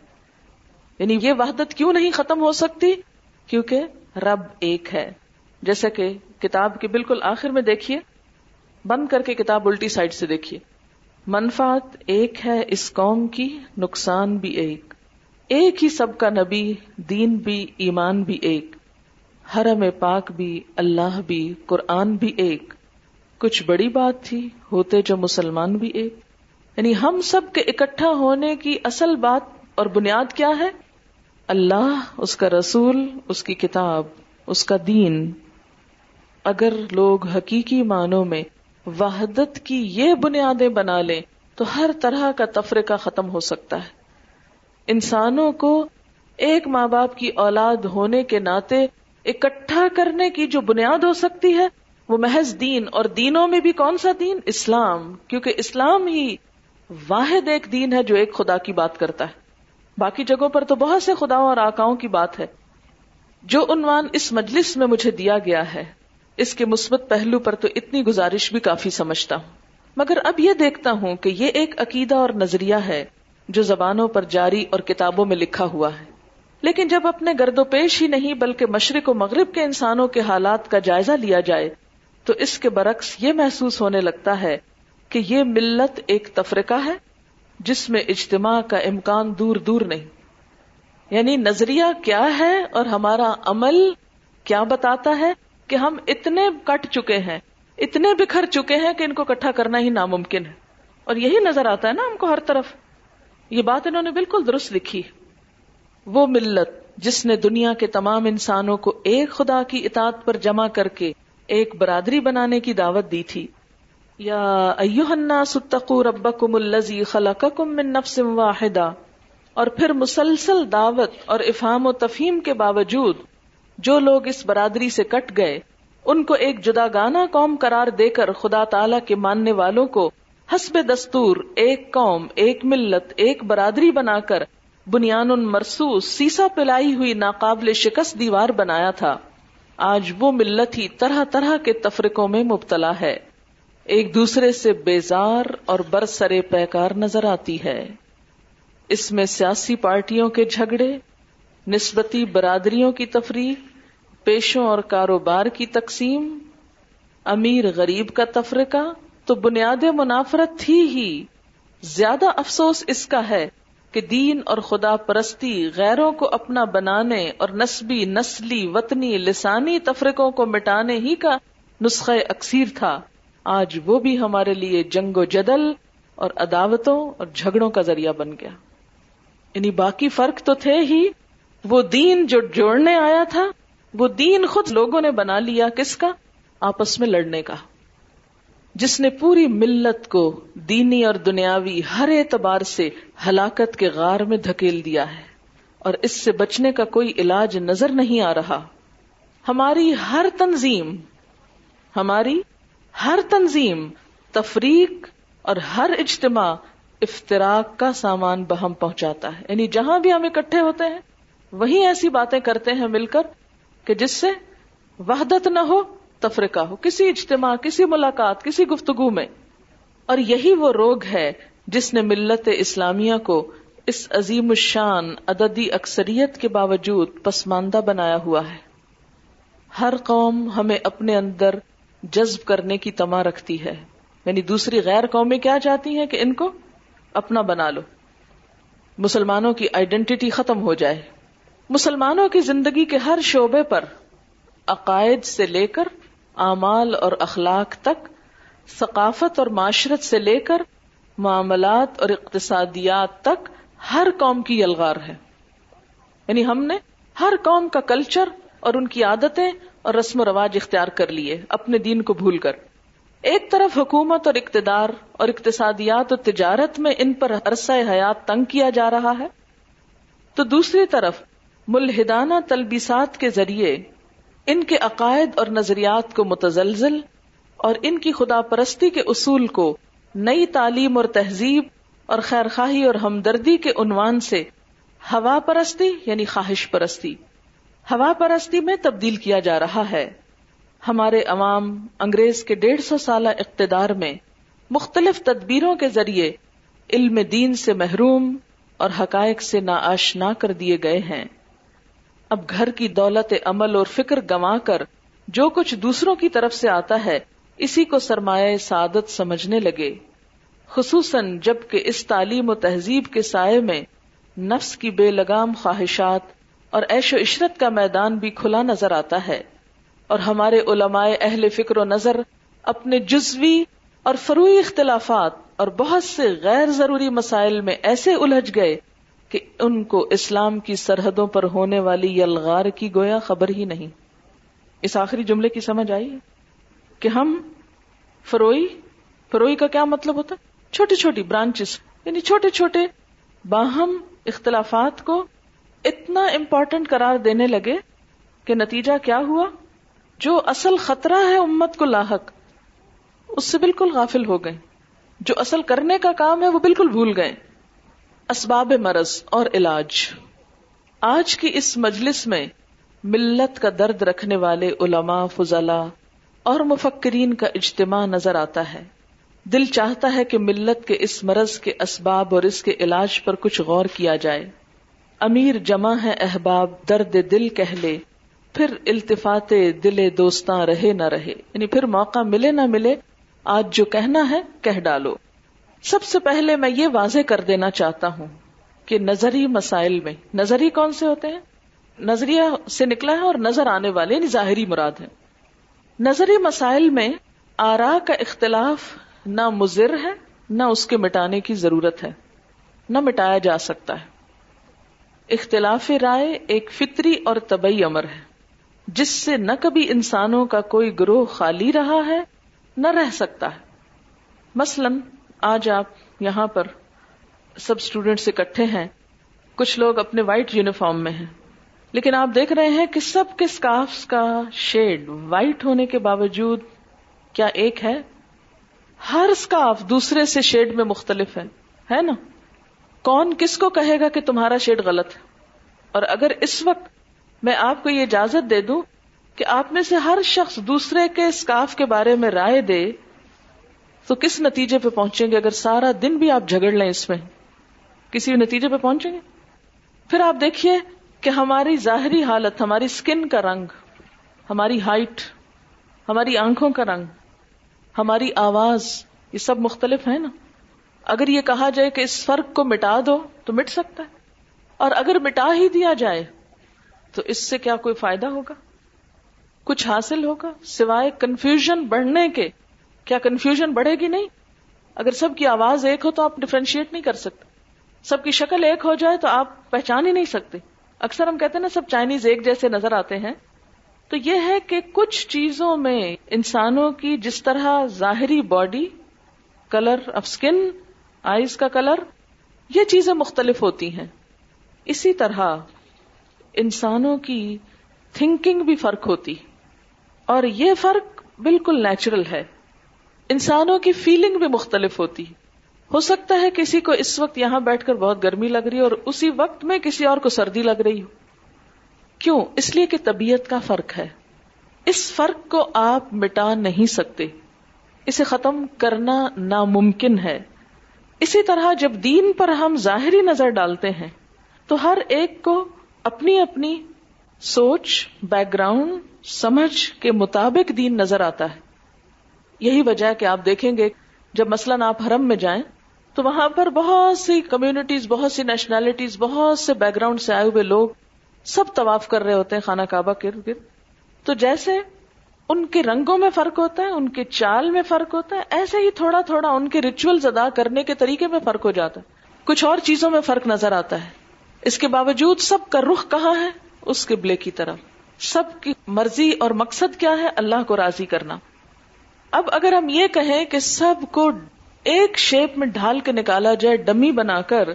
یعنی یہ وحدت کیوں نہیں ختم ہو سکتی؟ کیونکہ رب ایک ہے۔ جیسا کہ کتاب کے بالکل آخر میں دیکھیے، بند کر کے کتاب الٹی سائڈ سے دیکھیے۔ منفات ایک ہے اس قوم کی، نقصان بھی ایک۔ ایک ہی سب کا نبی، دین بھی، ایمان بھی ایک۔ حرم پاک بھی، اللہ بھی، قرآن بھی ایک۔ کچھ بڑی بات تھی، ہوتے جو مسلمان بھی ایک۔ یعنی ہم سب کے اکٹھا ہونے کی اصل بات اور بنیاد کیا ہے؟ اللہ، اس کا رسول، اس کی کتاب، اس کا دین۔ اگر لوگ حقیقی معنوں میں وحدت کی یہ بنیادیں بنا لیں تو ہر طرح کا تفرقہ ختم ہو سکتا ہے۔ انسانوں کو ایک ماں باپ کی اولاد ہونے کے ناطے اکٹھا کرنے کی جو بنیاد ہو سکتی ہے، وہ محض دین۔ اور دینوں میں بھی کون سا دین؟ اسلام۔ کیونکہ اسلام ہی واحد ایک دین ہے جو ایک خدا کی بات کرتا ہے۔ باقی جگہوں پر تو بہت سے خداؤں اور آکاؤں کی بات ہے۔ جو عنوان اس مجلس میں مجھے دیا گیا ہے۔ اس کے مثبت پہلو پر تو اتنی گزارش بھی کافی سمجھتا ہوں۔ مگر اب یہ دیکھتا ہوں کہ یہ ایک عقیدہ اور نظریہ ہے جو زبانوں پر جاری اور کتابوں میں لکھا ہوا ہے۔ لیکن جب اپنے گرد و پیش ہی نہیں بلکہ مشرق و مغرب کے انسانوں کے حالات کا جائزہ لیا جائے، تو اس کے برعکس یہ محسوس ہونے لگتا ہے کہ یہ ملت ایک تفرقہ ہے جس میں اجتماع کا امکان دور دور نہیں۔ یعنی نظریہ کیا ہے اور ہمارا عمل کیا بتاتا ہے؟ کہ ہم اتنے کٹ چکے ہیں، اتنے بکھر چکے ہیں کہ ان کو اکٹھا کرنا ہی ناممکن ہے۔ اور یہی نظر آتا ہے نا ہم کو ہر طرف۔ یہ بات انہوں نے بالکل درست لکھی۔ وہ ملت جس نے دنیا کے تمام انسانوں کو ایک خدا کی اطاعت پر جمع کر کے ایک برادری بنانے کی دعوت دی تھی۔ یا ایوہ الناس اتقوا ربکم اللذی خلقکم من نفس واحدہ۔ اور پھر مسلسل دعوت اور افہام و تفہیم کے باوجود جو لوگ اس برادری سے کٹ گئے، ان کو ایک جدا گانا قوم قرار دے کر خدا تعالی کے ماننے والوں کو حسب دستور ایک قوم، ایک ملت، ایک برادری بنا کر بنیان مرسوس سیسا پلائی ہوئی ناقابل شکست دیوار بنایا تھا۔ آج وہ ملت ہی طرح طرح کے تفرقوں میں مبتلا ہے۔ ایک دوسرے سے بیزار اور برسرے پیکار نظر آتی ہے۔ اس میں سیاسی پارٹیوں کے جھگڑے، نسبتی برادریوں کی تفریح پیشوں اور کاروبار کی تقسیم، امیر غریب کا تفرقہ تو بنیاد منافرت تھی ہی۔ زیادہ افسوس اس کا ہے کہ دین اور خدا پرستی غیروں کو اپنا بنانے اور نسبی، نسلی، وطنی، لسانی تفرقوں کو مٹانے ہی کا نسخہ اکثیر تھا۔ آج وہ بھی ہمارے لیے جنگ و جدل اور عداوتوں اور جھگڑوں کا ذریعہ بن گیا۔ یعنی باقی فرق تو تھے ہی، وہ دین جو جوڑنے آیا تھا وہ دین خود لوگوں نے بنا لیا کس کا؟ آپس میں لڑنے کا۔ جس نے پوری ملت کو دینی اور دنیاوی ہر اعتبار سے ہلاکت کے غار میں دھکیل دیا ہے۔ اور اس سے بچنے کا کوئی علاج نظر نہیں آ رہا۔ ہماری ہر تنظیم، ہماری ہر تنظیم، تفریق اور ہر اجتماع افطراک کا سامان بہم پہنچاتا ہے۔ یعنی جہاں بھی ہم اکٹھے ہوتے ہیں وہی ایسی باتیں کرتے ہیں مل کر کہ جس سے وحدت نہ ہو، تفرقہ ہو۔ کسی اجتماع، کسی ملاقات، کسی گفتگو میں۔ اور یہی وہ روگ ہے جس نے ملت اسلامیہ کو اس عظیم الشان، عددی اکثریت کے باوجود پسماندہ بنایا ہوا ہے۔ ہر قوم ہمیں اپنے اندر جذب کرنے کی تما رکھتی ہے۔ یعنی دوسری غیر قومیں کیا چاہتی ہیں کہ ان کو اپنا بنا لو۔ مسلمانوں کی آئیڈینٹی ختم ہو جائے۔ مسلمانوں کی زندگی کے ہر شعبے پر عقائد سے لے کر اعمال اور اخلاق تک، ثقافت اور معاشرت سے لے کر معاملات اور اقتصادیات تک ہر قوم کی یلغار ہے۔ یعنی ہم نے ہر قوم کا کلچر اور ان کی عادتیں اور رسم و رواج اختیار کر لیے اپنے دین کو بھول کر۔ ایک طرف حکومت اور اقتدار اور اقتصادیات اور تجارت میں ان پر عرصہ حیات تنگ کیا جا رہا ہے، تو دوسری طرف ملحدانہ تلبیسات کے ذریعے ان کے عقائد اور نظریات کو متزلزل اور ان کی خدا پرستی کے اصول کو نئی تعلیم اور تہذیب اور خیر خواہی اور ہمدردی کے عنوان سے ہوا پرستی یعنی خواہش پرستی، ہوا پرستی میں تبدیل کیا جا رہا ہے۔ ہمارے عوام انگریز کے ڈیڑھ سو سالہ اقتدار میں مختلف تدبیروں کے ذریعے علم دین سے محروم اور حقائق سے ناشنا کر دیے گئے ہیں۔ اب گھر کی دولت، عمل اور فکر گنوا کر جو کچھ دوسروں کی طرف سے آتا ہے، اسی کو سرمایہ سعادت سمجھنے لگے۔ خصوصاً جبکہ اس تعلیم و تہذیب کے سائے میں نفس کی بے لگام خواہشات اور ایش و عشرت کا میدان بھی کھلا نظر آتا ہے۔ اور ہمارے علماء اہل فکر و نظر اپنے جزوی اور فروئی اختلافات اور بہت سے غیر ضروری مسائل میں ایسے الجھ گئے کہ ان کو اسلام کی سرحدوں پر ہونے والی یلغار کی گویا خبر ہی نہیں۔ اس آخری جملے کی سمجھ آئی؟ کہ ہم فروئی فروئی کا کیا مطلب ہوتا؟ چھوٹی چھوٹی برانچز یعنی چھوٹے چھوٹے باہم اختلافات کو اتنا امپورٹنٹ قرار دینے لگے کہ نتیجہ کیا ہوا؟ جو اصل خطرہ ہے امت کو لاحق، اس سے بالکل غافل ہو گئے۔ جو اصل کرنے کا کام ہے وہ بالکل بھول گئے۔ اسباب مرض اور علاج۔ آج کی اس مجلس میں ملت کا درد رکھنے والے علماء فضلا اور مفکرین کا اجتماع نظر آتا ہے۔ دل چاہتا ہے کہ ملت کے اس مرض کے اسباب اور اس کے علاج پر کچھ غور کیا جائے۔ امیر جمع ہے احباب، درد دل کہہ لے پھر التفات دل دوستاں رہے نہ رہے۔ یعنی پھر موقع ملے نہ ملے، آج جو کہنا ہے کہہ ڈالو۔ سب سے پہلے میں یہ واضح کر دینا چاہتا ہوں کہ نظری مسائل میں، نظری کون سے ہوتے ہیں؟ نظریہ سے نکلا ہے اور نظر آنے والے یعنی ظاہری مراد ہے نظری مسائل میں آرا کا اختلاف نہ مضر ہے، نہ اس کے مٹانے کی ضرورت ہے، نہ مٹایا جا سکتا ہے۔ اختلاف رائے ایک فطری اور طبی امر ہے، جس سے نہ کبھی انسانوں کا کوئی گروہ خالی رہا ہے، نہ رہ سکتا ہے۔ مثلا آج آپ یہاں پر سب اسٹوڈینٹس اکٹھے ہیں۔ کچھ لوگ اپنے وائٹ یونیفارم میں ہیں۔ لیکن آپ دیکھ رہے ہیں کہ سب کے اسکارف کا شیڈ وائٹ ہونے کے باوجود کیا ایک ہے؟ ہر اسکارف دوسرے سے شیڈ میں مختلف ہے۔ ہے نا؟ کون کس کو کہے گا کہ تمہارا شیڈ غلط ہے؟ اور اگر اس وقت میں آپ کو یہ اجازت دے دوں کہ آپ میں سے ہر شخص دوسرے کے اسکاف کے بارے میں رائے دے تو کس نتیجے پہ پہنچیں گے اگر سارا دن بھی آپ جھگڑ لیں اس میں؟ کسی نتیجے پہ پہنچیں گے؟ پھر آپ دیکھیے کہ ہماری ظاہری حالت، ہماری اسکن کا رنگ، ہماری ہائٹ، ہماری آنکھوں کا رنگ، ہماری آواز، یہ سب مختلف ہے نا؟ اگر یہ کہا جائے کہ اس فرق کو مٹا دو تو مٹ سکتا ہے۔ اور اگر مٹا ہی دیا جائے تو اس سے کیا کوئی فائدہ ہوگا؟ کچھ حاصل ہوگا؟ سوائے کنفیوژن بڑھنے کے کیا کنفیوژن بڑھے گی نہیں؟ اگر سب کی آواز ایک ہو تو آپ ڈفرینشیٹ نہیں کر سکتے۔ سب کی شکل ایک ہو جائے تو آپ پہچان ہی نہیں سکتے۔ اکثر ہم کہتے ہیں نا، سب چائنیز ایک جیسے نظر آتے ہیں۔ تو یہ ہے کہ کچھ چیزوں میں انسانوں کی جس طرح ظاہری body colour of skin eyes کا کلر یہ چیزیں مختلف ہوتی ہیں۔ اسی طرح انسانوں کی تھنکنگ بھی فرق ہوتی۔ اور یہ فرق بالکل نیچرل ہے۔ انسانوں کی فیلنگ بھی مختلف ہوتی ہو سکتا ہے کسی کو اس وقت یہاں بیٹھ کر بہت گرمی لگ رہی ہے اور اسی وقت میں کسی اور کو سردی لگ رہی ہو۔ کیوں؟ اس لیے کہ طبیعت کا فرق ہے۔ اس فرق کو آپ مٹا نہیں سکتے۔ اسے ختم کرنا ناممکن ہے۔ اسی طرح جب دین پر ہم ظاہری نظر ڈالتے ہیں، تو ہر ایک کو اپنی اپنی سوچ بیک گراؤنڈ سمجھ کے مطابق دین نظر آتا ہے۔ یہی وجہ ہے کہ آپ دیکھیں گے جب مثلاً آپ حرم میں جائیں تو وہاں پر بہت سی کمیونٹیز بہت سی نیشنلٹیز بہت سے بیک گراؤنڈ سے آئے ہوئے لوگ سب طواف کر رہے ہوتے ہیں خانہ کعبہ کے گرد۔ تو جیسے ان کے رنگوں میں فرق ہوتا ہے، ان کے چال میں فرق ہوتا ہے، ایسے ہی تھوڑا تھوڑا ان کے ریچولز ادا کرنے کے طریقے میں فرق ہو جاتا ہے۔ کچھ اور چیزوں میں فرق نظر آتا ہے۔ اس کے باوجود سب کا رخ کہاں ہے؟ اس قبلے کی طرف۔ سب کی مرضی اور مقصد کیا ہے؟ اللہ کو راضی کرنا۔ اب اگر ہم یہ کہیں کہ سب کو ایک شیپ میں ڈھال کے نکالا جائے ڈمی بنا کر،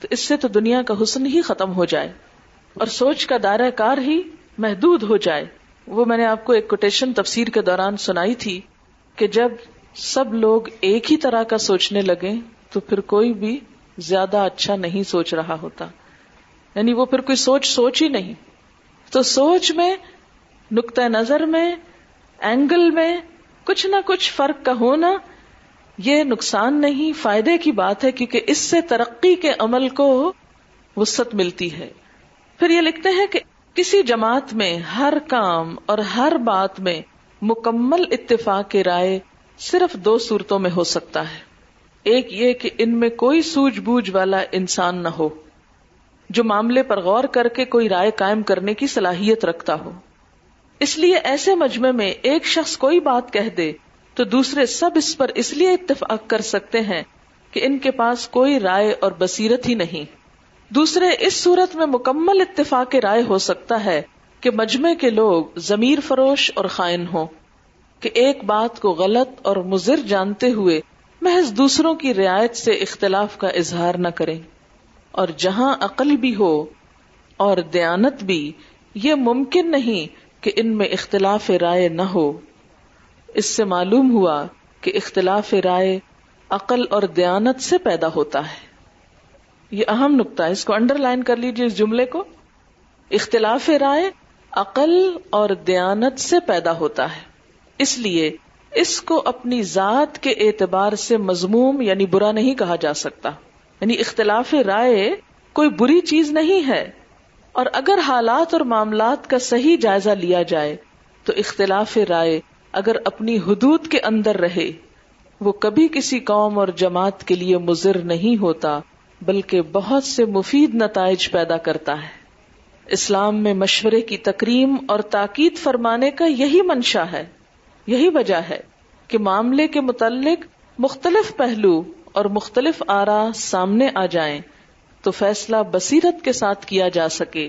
تو اس سے تو دنیا کا حسن ہی ختم ہو جائے۔ اور سوچ کا دائرہ کار ہی محدود ہو جائے۔ وہ میں نے آپ کو ایک کوٹیشن تفسیر کے دوران سنائی تھی کہ جب سب لوگ ایک ہی طرح کا سوچنے لگے تو پھر کوئی بھی زیادہ اچھا نہیں سوچ رہا ہوتا۔ یعنی وہ پھر کوئی سوچ سوچ ہی نہیں۔ تو سوچ میں، نقطۂ نظر میں، اینگل میں کچھ نہ کچھ فرق کا ہونا یہ نقصان نہیں، فائدے کی بات ہے، کیونکہ اس سے ترقی کے عمل کو وسط ملتی ہے۔ پھر یہ لکھتے ہیں کہ کسی جماعت میں ہر کام اور ہر بات میں مکمل اتفاق کی رائے صرف دو صورتوں میں ہو سکتا ہے۔ ایک یہ کہ ان میں کوئی سوج بوجھ والا انسان نہ ہو، جو معاملے پر غور کر کے کوئی رائے قائم کرنے کی صلاحیت رکھتا ہو۔ اس لیے ایسے مجمع میں ایک شخص کوئی بات کہہ دے تو دوسرے سب اس پر اس لیے اتفاق کر سکتے ہیں کہ ان کے پاس کوئی رائے اور بصیرت ہی نہیں۔ دوسرے اس صورت میں مکمل اتفاق رائے ہو سکتا ہے کہ مجمع کے لوگ ضمیر فروش اور خائن ہوں، کہ ایک بات کو غلط اور مضر جانتے ہوئے محض دوسروں کی رعایت سے اختلاف کا اظہار نہ کریں۔ اور جہاں عقل بھی ہو اور دیانت بھی، یہ ممکن نہیں کہ ان میں اختلاف رائے نہ ہو۔ اس سے معلوم ہوا کہ اختلاف رائے عقل اور دیانت سے پیدا ہوتا ہے۔ یہ اہم نقطہ ہے۔ اس کو انڈر لائن کر لیجیے اس جملے کو۔ اختلاف رائے عقل اور دیانت سے پیدا ہوتا ہے۔ اس لیے اس کو اپنی ذات کے اعتبار سے مضموم یعنی برا نہیں کہا جا سکتا۔ یعنی اختلاف رائے کوئی بری چیز نہیں ہے۔ اور اگر حالات اور معاملات کا صحیح جائزہ لیا جائے، تو اختلاف رائے اگر اپنی حدود کے اندر رہے، وہ کبھی کسی قوم اور جماعت کے لیے مضر نہیں ہوتا، بلکہ بہت سے مفید نتائج پیدا کرتا ہے۔ اسلام میں مشورے کی تکریم اور تاکید فرمانے کا یہی منشا ہے، یہی وجہ ہے کہ معاملے کے متعلق مختلف پہلو اور مختلف آرا سامنے آ جائیں۔ تو فیصلہ بصیرت کے ساتھ کیا جا سکے۔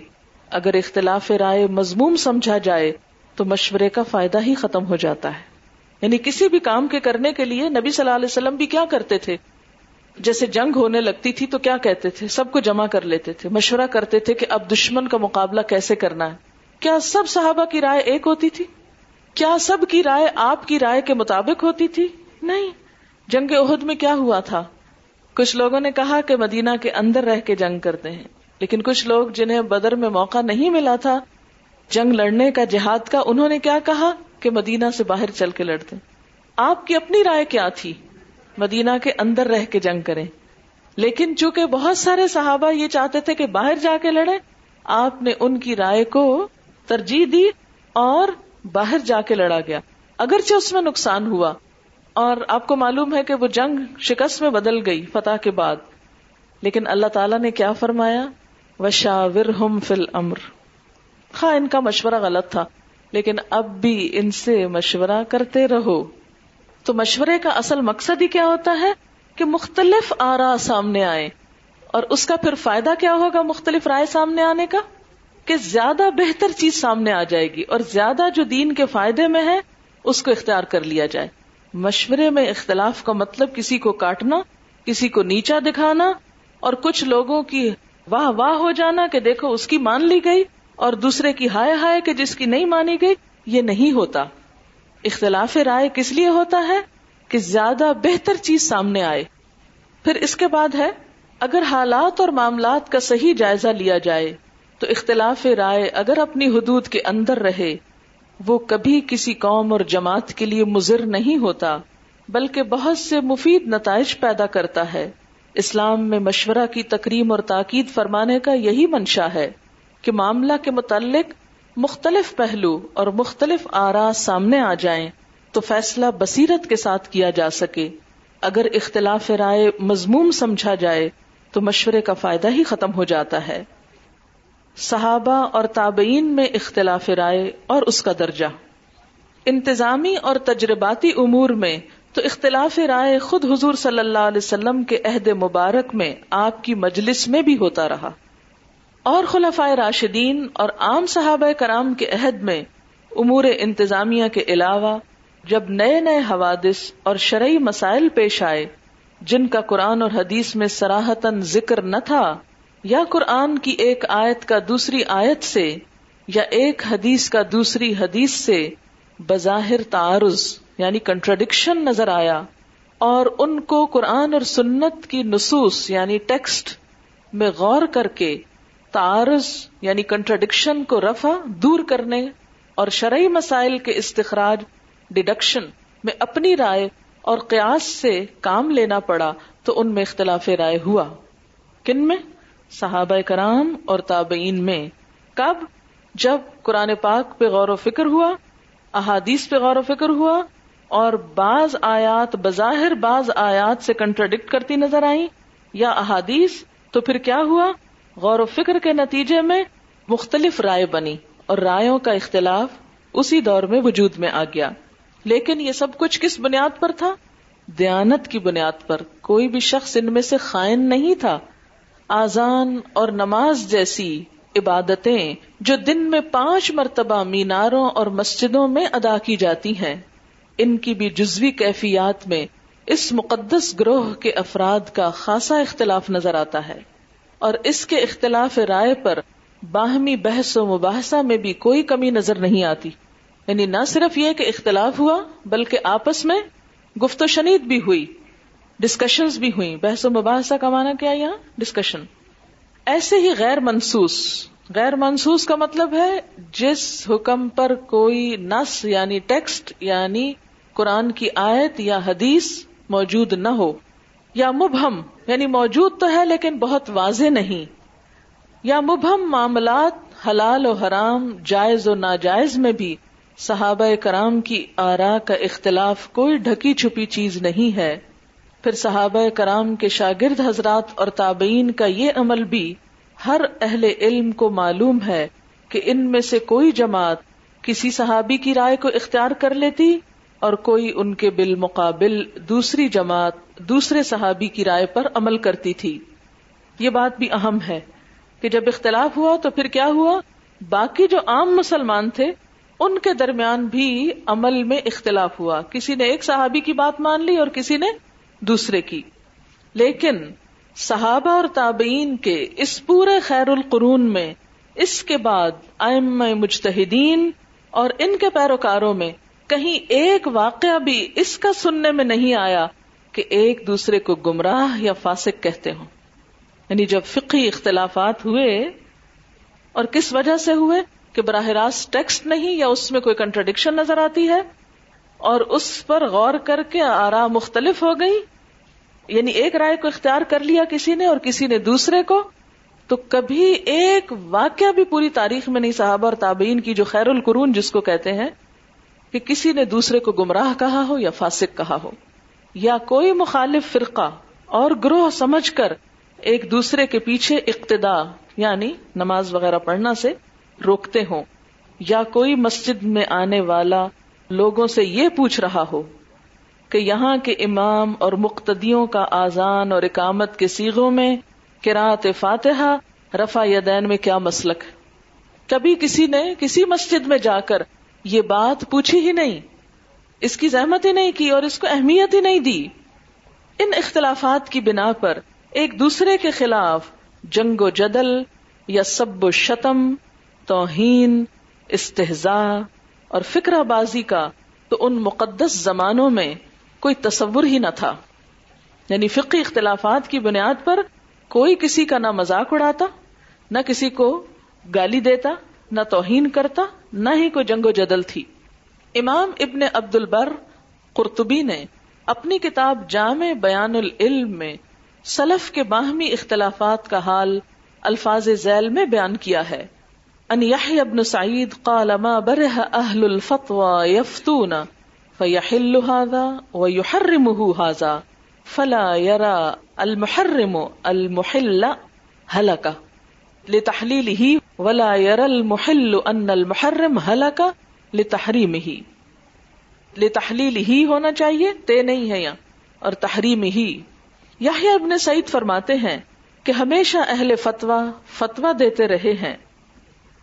اگر اختلاف رائے مضموم سمجھا جائے، تو مشورے کا فائدہ ہی ختم ہو جاتا ہے۔ یعنی کسی بھی کام کے کرنے کے لیے نبی صلی اللہ علیہ وسلم بھی کیا کرتے تھے؟ جیسے جنگ ہونے لگتی تھی تو کیا کہتے تھے؟ سب کو جمع کر لیتے تھے۔ مشورہ کرتے تھے کہ اب دشمن کا مقابلہ کیسے کرنا ہے۔ کیا سب صحابہ کی رائے ایک ہوتی تھی؟ کیا سب کی رائے آپ کی رائے کے مطابق ہوتی تھی؟ نہیں۔ جنگ عہد میں کیا ہوا تھا؟ کچھ لوگوں نے کہا کہ مدینہ کے اندر رہ کے جنگ کرتے ہیں، لیکن کچھ لوگ جنہیں بدر میں موقع نہیں ملا تھا، جنگ لڑنے کا جہاد کا انہوں نے کیا کہا کہ مدینہ سے باہر چل کے لڑتے آپ کی اپنی رائے کیا تھی؟ مدینہ کے اندر رہ کے جنگ کریں۔ لیکن چونکہ بہت سارے صحابہ یہ چاہتے تھے کہ باہر جا کے لڑے آپ نے ان کی رائے کو ترجیح دی اور باہر جا کے لڑا گیا۔ اگرچہ اس میں نقصان ہوا اور آپ کو معلوم ہے کہ وہ جنگ شکست میں بدل گئی فتح کے بعد۔ لیکن اللہ تعالیٰ نے کیا فرمایا؟ وشاور ہم فل امر ہاں ان کا مشورہ غلط تھا، لیکن اب بھی ان سے مشورہ کرتے رہو۔ تو مشورے کا اصل مقصد ہی کیا ہوتا ہے؟ کہ مختلف آرا سامنے آئے اور اس کا پھر فائدہ کیا ہوگا مختلف رائے سامنے آنے کا؟ کہ زیادہ بہتر چیز سامنے آ جائے گی اور زیادہ جو دین کے فائدے میں ہے، اس کو اختیار کر لیا جائے۔ مشورے میں اختلاف کا مطلب کسی کو کاٹنا، کسی کو نیچا دکھانا اور کچھ لوگوں کی واہ واہ ہو جانا کہ دیکھو اس کی مان لی گئی اور دوسرے کی ہائے ہائے کہ جس کی نہیں مانی گئی، یہ نہیں ہوتا۔ اختلاف رائے کس لیے ہوتا ہے؟ کہ زیادہ بہتر چیز سامنے آئے۔ پھر اس کے بعد ہے، اگر حالات اور معاملات کا صحیح جائزہ لیا جائے، تو اختلاف رائے اگر اپنی حدود کے اندر رہے وہ کبھی کسی قوم اور جماعت کے لیے مضر نہیں ہوتا، بلکہ بہت سے مفید نتائج پیدا کرتا ہے۔ اسلام میں مشورہ کی تکریم اور تاکید فرمانے کا یہی منشا ہے کہ معاملہ کے متعلق مختلف پہلو اور مختلف آرا سامنے آ جائیں تو فیصلہ بصیرت کے ساتھ کیا جا سکے۔ اگر اختلاف رائے مضموم سمجھا جائے تو مشورے کا فائدہ ہی ختم ہو جاتا ہے۔ صحابہ اور تابعین میں اختلاف رائے اور اس کا درجہ۔ انتظامی اور تجرباتی امور میں تو اختلاف رائے خود حضور صلی اللہ علیہ وسلم کے عہد مبارک میں آپ کی مجلس میں بھی ہوتا رہا۔ اور خلفائے راشدین اور عام صحابہ کرام کے عہد میں امور انتظامیہ کے علاوہ جب نئے نئے حوادث اور شرعی مسائل پیش آئے جن کا قرآن اور حدیث میں سراہتن ذکر نہ تھا یا قرآن کی ایک آیت کا دوسری آیت سے یا ایک حدیث کا دوسری حدیث سے بظاہر تعارض یعنی کنٹرڈکشن نظر آیا اور ان کو قرآن اور سنت کی نصوص یعنی ٹیکسٹ میں غور کر کے تعارض یعنی کنٹرڈکشن کو رفع دور کرنے اور شرعی مسائل کے استخراج ڈیڈکشن میں اپنی رائے اور قیاس سے کام لینا پڑا تو ان میں اختلاف رائے ہوا۔ کن میں؟ صحابہ کرام اور تابعین میں۔ کب؟ جب قرآن پاک پہ غور و فکر ہوا، احادیث پہ غور و فکر ہوا اور بعض آیات بظاہر بعض آیات سے کنٹراڈکٹ کرتی نظر آئی یا احادیث، تو پھر کیا ہوا؟ غور و فکر کے نتیجے میں مختلف رائے بنی اور رائےوں کا اختلاف اسی دور میں وجود میں آ گیا۔ لیکن یہ سب کچھ کس بنیاد پر تھا؟ دیانت کی بنیاد پر۔ کوئی بھی شخص ان میں سے خائن نہیں تھا۔ آزان اور نماز جیسی عبادتیں جو دن میں پانچ مرتبہ میناروں اور مسجدوں میں ادا کی جاتی ہیں۔ ان کی بھی جزوی کیفیات میں اس مقدس گروہ کے افراد کا خاصا اختلاف نظر آتا ہے۔ اور اس کے اختلاف رائے پر باہمی بحث و مباحثہ میں بھی کوئی کمی نظر نہیں آتی۔ یعنی نہ صرف یہ کہ اختلاف ہوا، بلکہ آپس میں گفت و شنید بھی ہوئی۔ ڈسکشن بھی ہوئی بحث و مباحثہ کا مانا کیا یہاں؟ ڈسکشن ایسے ہی غیر منسوس۔ غیر منسوس کا مطلب ہے جس حکم پر کوئی نس یعنی ٹیکسٹ یعنی قرآن کی آیت یا حدیث موجود نہ ہو۔ یا مبہم یعنی موجود تو ہے لیکن بہت واضح نہیں۔ یا مبہم معاملات حلال و حرام، جائز و ناجائز میں بھی صحابہ کرام کی آرا کا اختلاف کوئی ڈھکی چھپی چیز نہیں ہے۔ پھر صحابہ کرام کے شاگرد حضرات اور تابعین کا یہ عمل بھی ہر اہل علم کو معلوم ہے کہ ان میں سے کوئی جماعت کسی صحابی کی رائے کو اختیار کر لیتی اور کوئی ان کے بالمقابل دوسری جماعت دوسرے صحابی کی رائے پر عمل کرتی تھی۔ یہ بات بھی اہم ہے کہ جب اختلاف ہوا تو پھر کیا ہوا؟ باقی جو عام مسلمان تھے، ان کے درمیان بھی عمل میں اختلاف ہوا۔ کسی نے ایک صحابی کی بات مان لی اور کسی نے دوسرے کی۔ لیکن صحابہ اور تابعین کے اس پورے خیر القرون میں، اس کے بعد ام مجتہدین اور ان کے پیروکاروں میں کہیں ایک واقعہ بھی اس کا سننے میں نہیں آیا کہ ایک دوسرے کو گمراہ یا فاسق کہتے ہوں۔ یعنی جب فقی اختلافات ہوئے، اور کس وجہ سے ہوئے کہ براہ راست ٹیکسٹ نہیں یا اس میں کوئی کنٹرڈکشن نظر آتی ہے، اور اس پر غور کر کے آرا مختلف ہو گئی یعنی ایک رائے کو اختیار کر لیا کسی نے اور کسی نے دوسرے کو، تو کبھی ایک واقعہ بھی پوری تاریخ میں نہیں صحابہ اور تابعین کی جو خیر القرون جس کو کہتے ہیں، کہ کسی نے دوسرے کو گمراہ کہا ہو یا فاسق کہا ہو، یا کوئی مخالف فرقہ اور گروہ سمجھ کر ایک دوسرے کے پیچھے اقتدا یعنی نماز وغیرہ پڑھنا سے روکتے ہوں، یا کوئی مسجد میں آنے والا لوگوں سے یہ پوچھ رہا ہو کہ یہاں کے امام اور مقتدیوں کا آزان اور اقامت کے سیغوں میں کراط فاتحہ رفا یدین میں کیا مسلک کبھی کسی نے کسی مسجد میں جا کر یہ بات پوچھی ہی نہیں، اس کی زحمت ہی نہیں کی اور اس کو اہمیت ہی نہیں دی۔ ان اختلافات کی بنا پر ایک دوسرے کے خلاف جنگ و جدل یا سب و شتم، توہین استحزا اور فکرہ بازی کا تو ان مقدس زمانوں میں کوئی تصور ہی نہ تھا۔ یعنی فقی اختلافات کی بنیاد پر کوئی کسی کا نہ مذاق اڑاتا، نہ کسی کو گالی دیتا، نہ توہین کرتا، نہ ہی کوئی جنگ و جدل تھی۔ امام ابن عبد البر قرطبی نے اپنی کتاب جامع بیان العلم میں سلف کے باہمی اختلافات کا حال الفاظ ذیل میں بیان کیا ہے۔ ان ابن سعید قال ما برہ اہل الفتوى یفتون۔ فیحل هذا ویحرمه هذا فلا يرى المحرم المحل هلکا لتحلیل ولا یر المحل ان المحرم ہلاکا لتحریم ہی لتحلیل ہی ہونا چاہیے، تے نہیں ہے یہاں، اور تحریم ہی یحییٰ ابن سعید فرماتے ہیں کہ ہمیشہ اہل فتوا فتوا دیتے رہے ہیں۔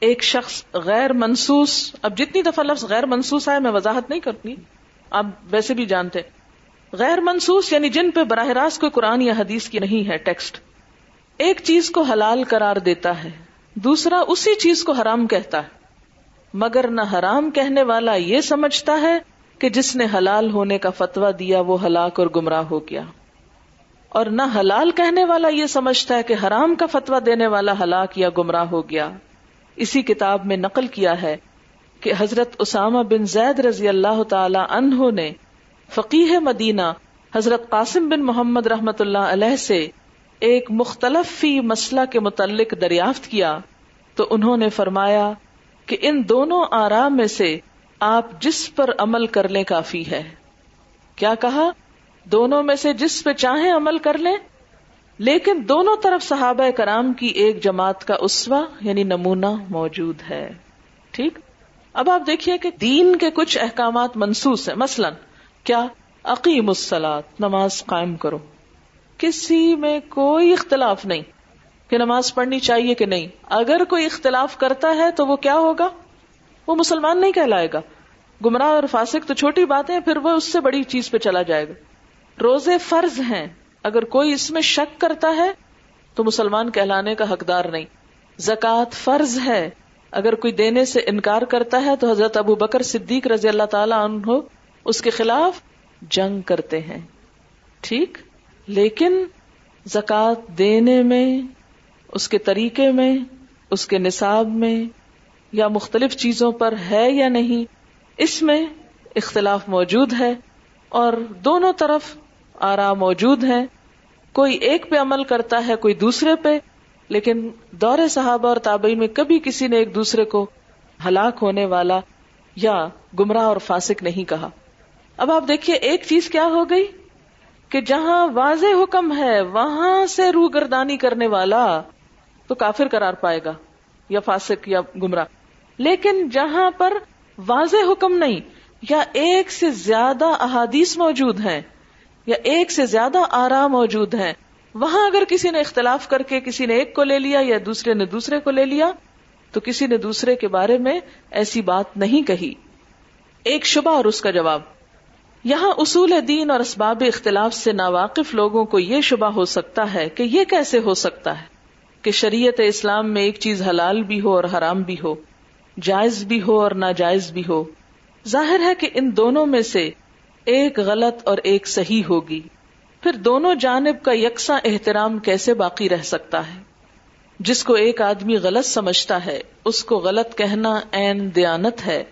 ایک شخص غیر منسوس اب جتنی دفعہ لفظ غیر منسوس آئے، میں وضاحت نہیں کرتی۔ آپ ویسے بھی جانتے غیر منسوس یعنی جن پہ براہ راست کوئی قرآن یا حدیث کی نہیں ہے ٹیکسٹ ایک چیز کو حلال قرار دیتا ہے، دوسرا اسی چیز کو حرام کہتا ہے۔ مگر نہ حرام کہنے والا یہ سمجھتا ہے کہ جس نے حلال ہونے کا فتوا دیا وہ ہلاک اور گمراہ ہو گیا۔ اور نہ حلال کہنے والا یہ سمجھتا ہے کہ حرام کا فتوا دینے والا ہلاک یا گمراہ ہو گیا۔ اسی کتاب میں نقل کیا ہے کہ حضرت اسامہ بن زید رضی اللہ تعالی عنہ نے فقیح مدینہ حضرت قاسم بن محمد رحمت اللہ علیہ سے ایک مختلف فی مسئلہ کے متعلق دریافت کیا تو انہوں نے فرمایا کہ ان دونوں آرام میں سے آپ جس پر عمل کر لیں کافی ہے۔ کیا کہا؟ دونوں میں سے جس پہ چاہیں عمل کر لیں۔ لیکن دونوں طرف صحابہ کرام کی ایک جماعت کا اسوا یعنی نمونہ موجود ہے۔ ٹھیک؟ اب آپ دیکھیے کہ دین کے کچھ احکامات منسوس ہیں۔ مثلا، کیا عقیم السلاد نماز قائم کرو۔ کسی میں کوئی اختلاف نہیں کہ نماز پڑھنی چاہیے کہ نہیں۔ اگر کوئی اختلاف کرتا ہے تو وہ کیا ہوگا؟ وہ مسلمان نہیں کہلائے گا۔ گمراہ اور فاسق تو چھوٹی بات ہے پھر وہ اس سے بڑی چیز پہ چلا جائے گا۔ روزے فرض ہیں۔ اگر کوئی اس میں شک کرتا ہے تو مسلمان کہلانے کا حقدار نہیں۔ زکوٰۃ فرض ہے۔ اگر کوئی دینے سے انکار کرتا ہے تو حضرت ابو بکر صدیق رضی اللہ تعالی عنہ اس کے خلاف جنگ کرتے ہیں۔ ٹھیک؟ لیکن زکات دینے میں، اس کے طریقے میں، اس کے نصاب میں یا مختلف چیزوں پر ہے یا نہیں، اس میں اختلاف موجود ہے اور دونوں طرف آرا موجود ہے کوئی ایک پہ عمل کرتا ہے، کوئی دوسرے پہ لیکن دور صحابہ اور تابعی میں کبھی کسی نے ایک دوسرے کو ہلاک ہونے والا یا گمراہ اور فاسق نہیں کہا۔ اب آپ دیکھیے ایک چیز کیا ہو گئی کہ جہاں واضح حکم ہے، وہاں سے روح گردانی کرنے والا تو کافر قرار پائے گا یا فاسق یا گمراہ۔ لیکن جہاں پر واضح حکم نہیں، یا ایک سے زیادہ احادیث موجود ہیں، یا ایک سے زیادہ آرام موجود ہیں وہاں اگر کسی نے اختلاف کر کے کسی نے ایک کو لے لیا یا دوسرے نے دوسرے کو لے لیا، تو کسی نے دوسرے کے بارے میں ایسی بات نہیں کہی۔ ایک شبہ اور اس کا جواب۔ یہاں اصول دین اور اسباب اختلاف سے ناواقف لوگوں کو یہ شبہ ہو سکتا ہے کہ یہ کیسے ہو سکتا ہے کہ شریعت اسلام میں ایک چیز حلال بھی ہو اور حرام بھی ہو، جائز بھی ہو اور ناجائز بھی ہو۔ ظاہر ہے کہ ان دونوں میں سے ایک غلط اور ایک صحیح ہوگی۔ پھر دونوں جانب کا یکساں احترام کیسے باقی رہ سکتا ہے؟ جس کو ایک آدمی غلط سمجھتا ہے، اس کو غلط کہنا این دیانت ہے۔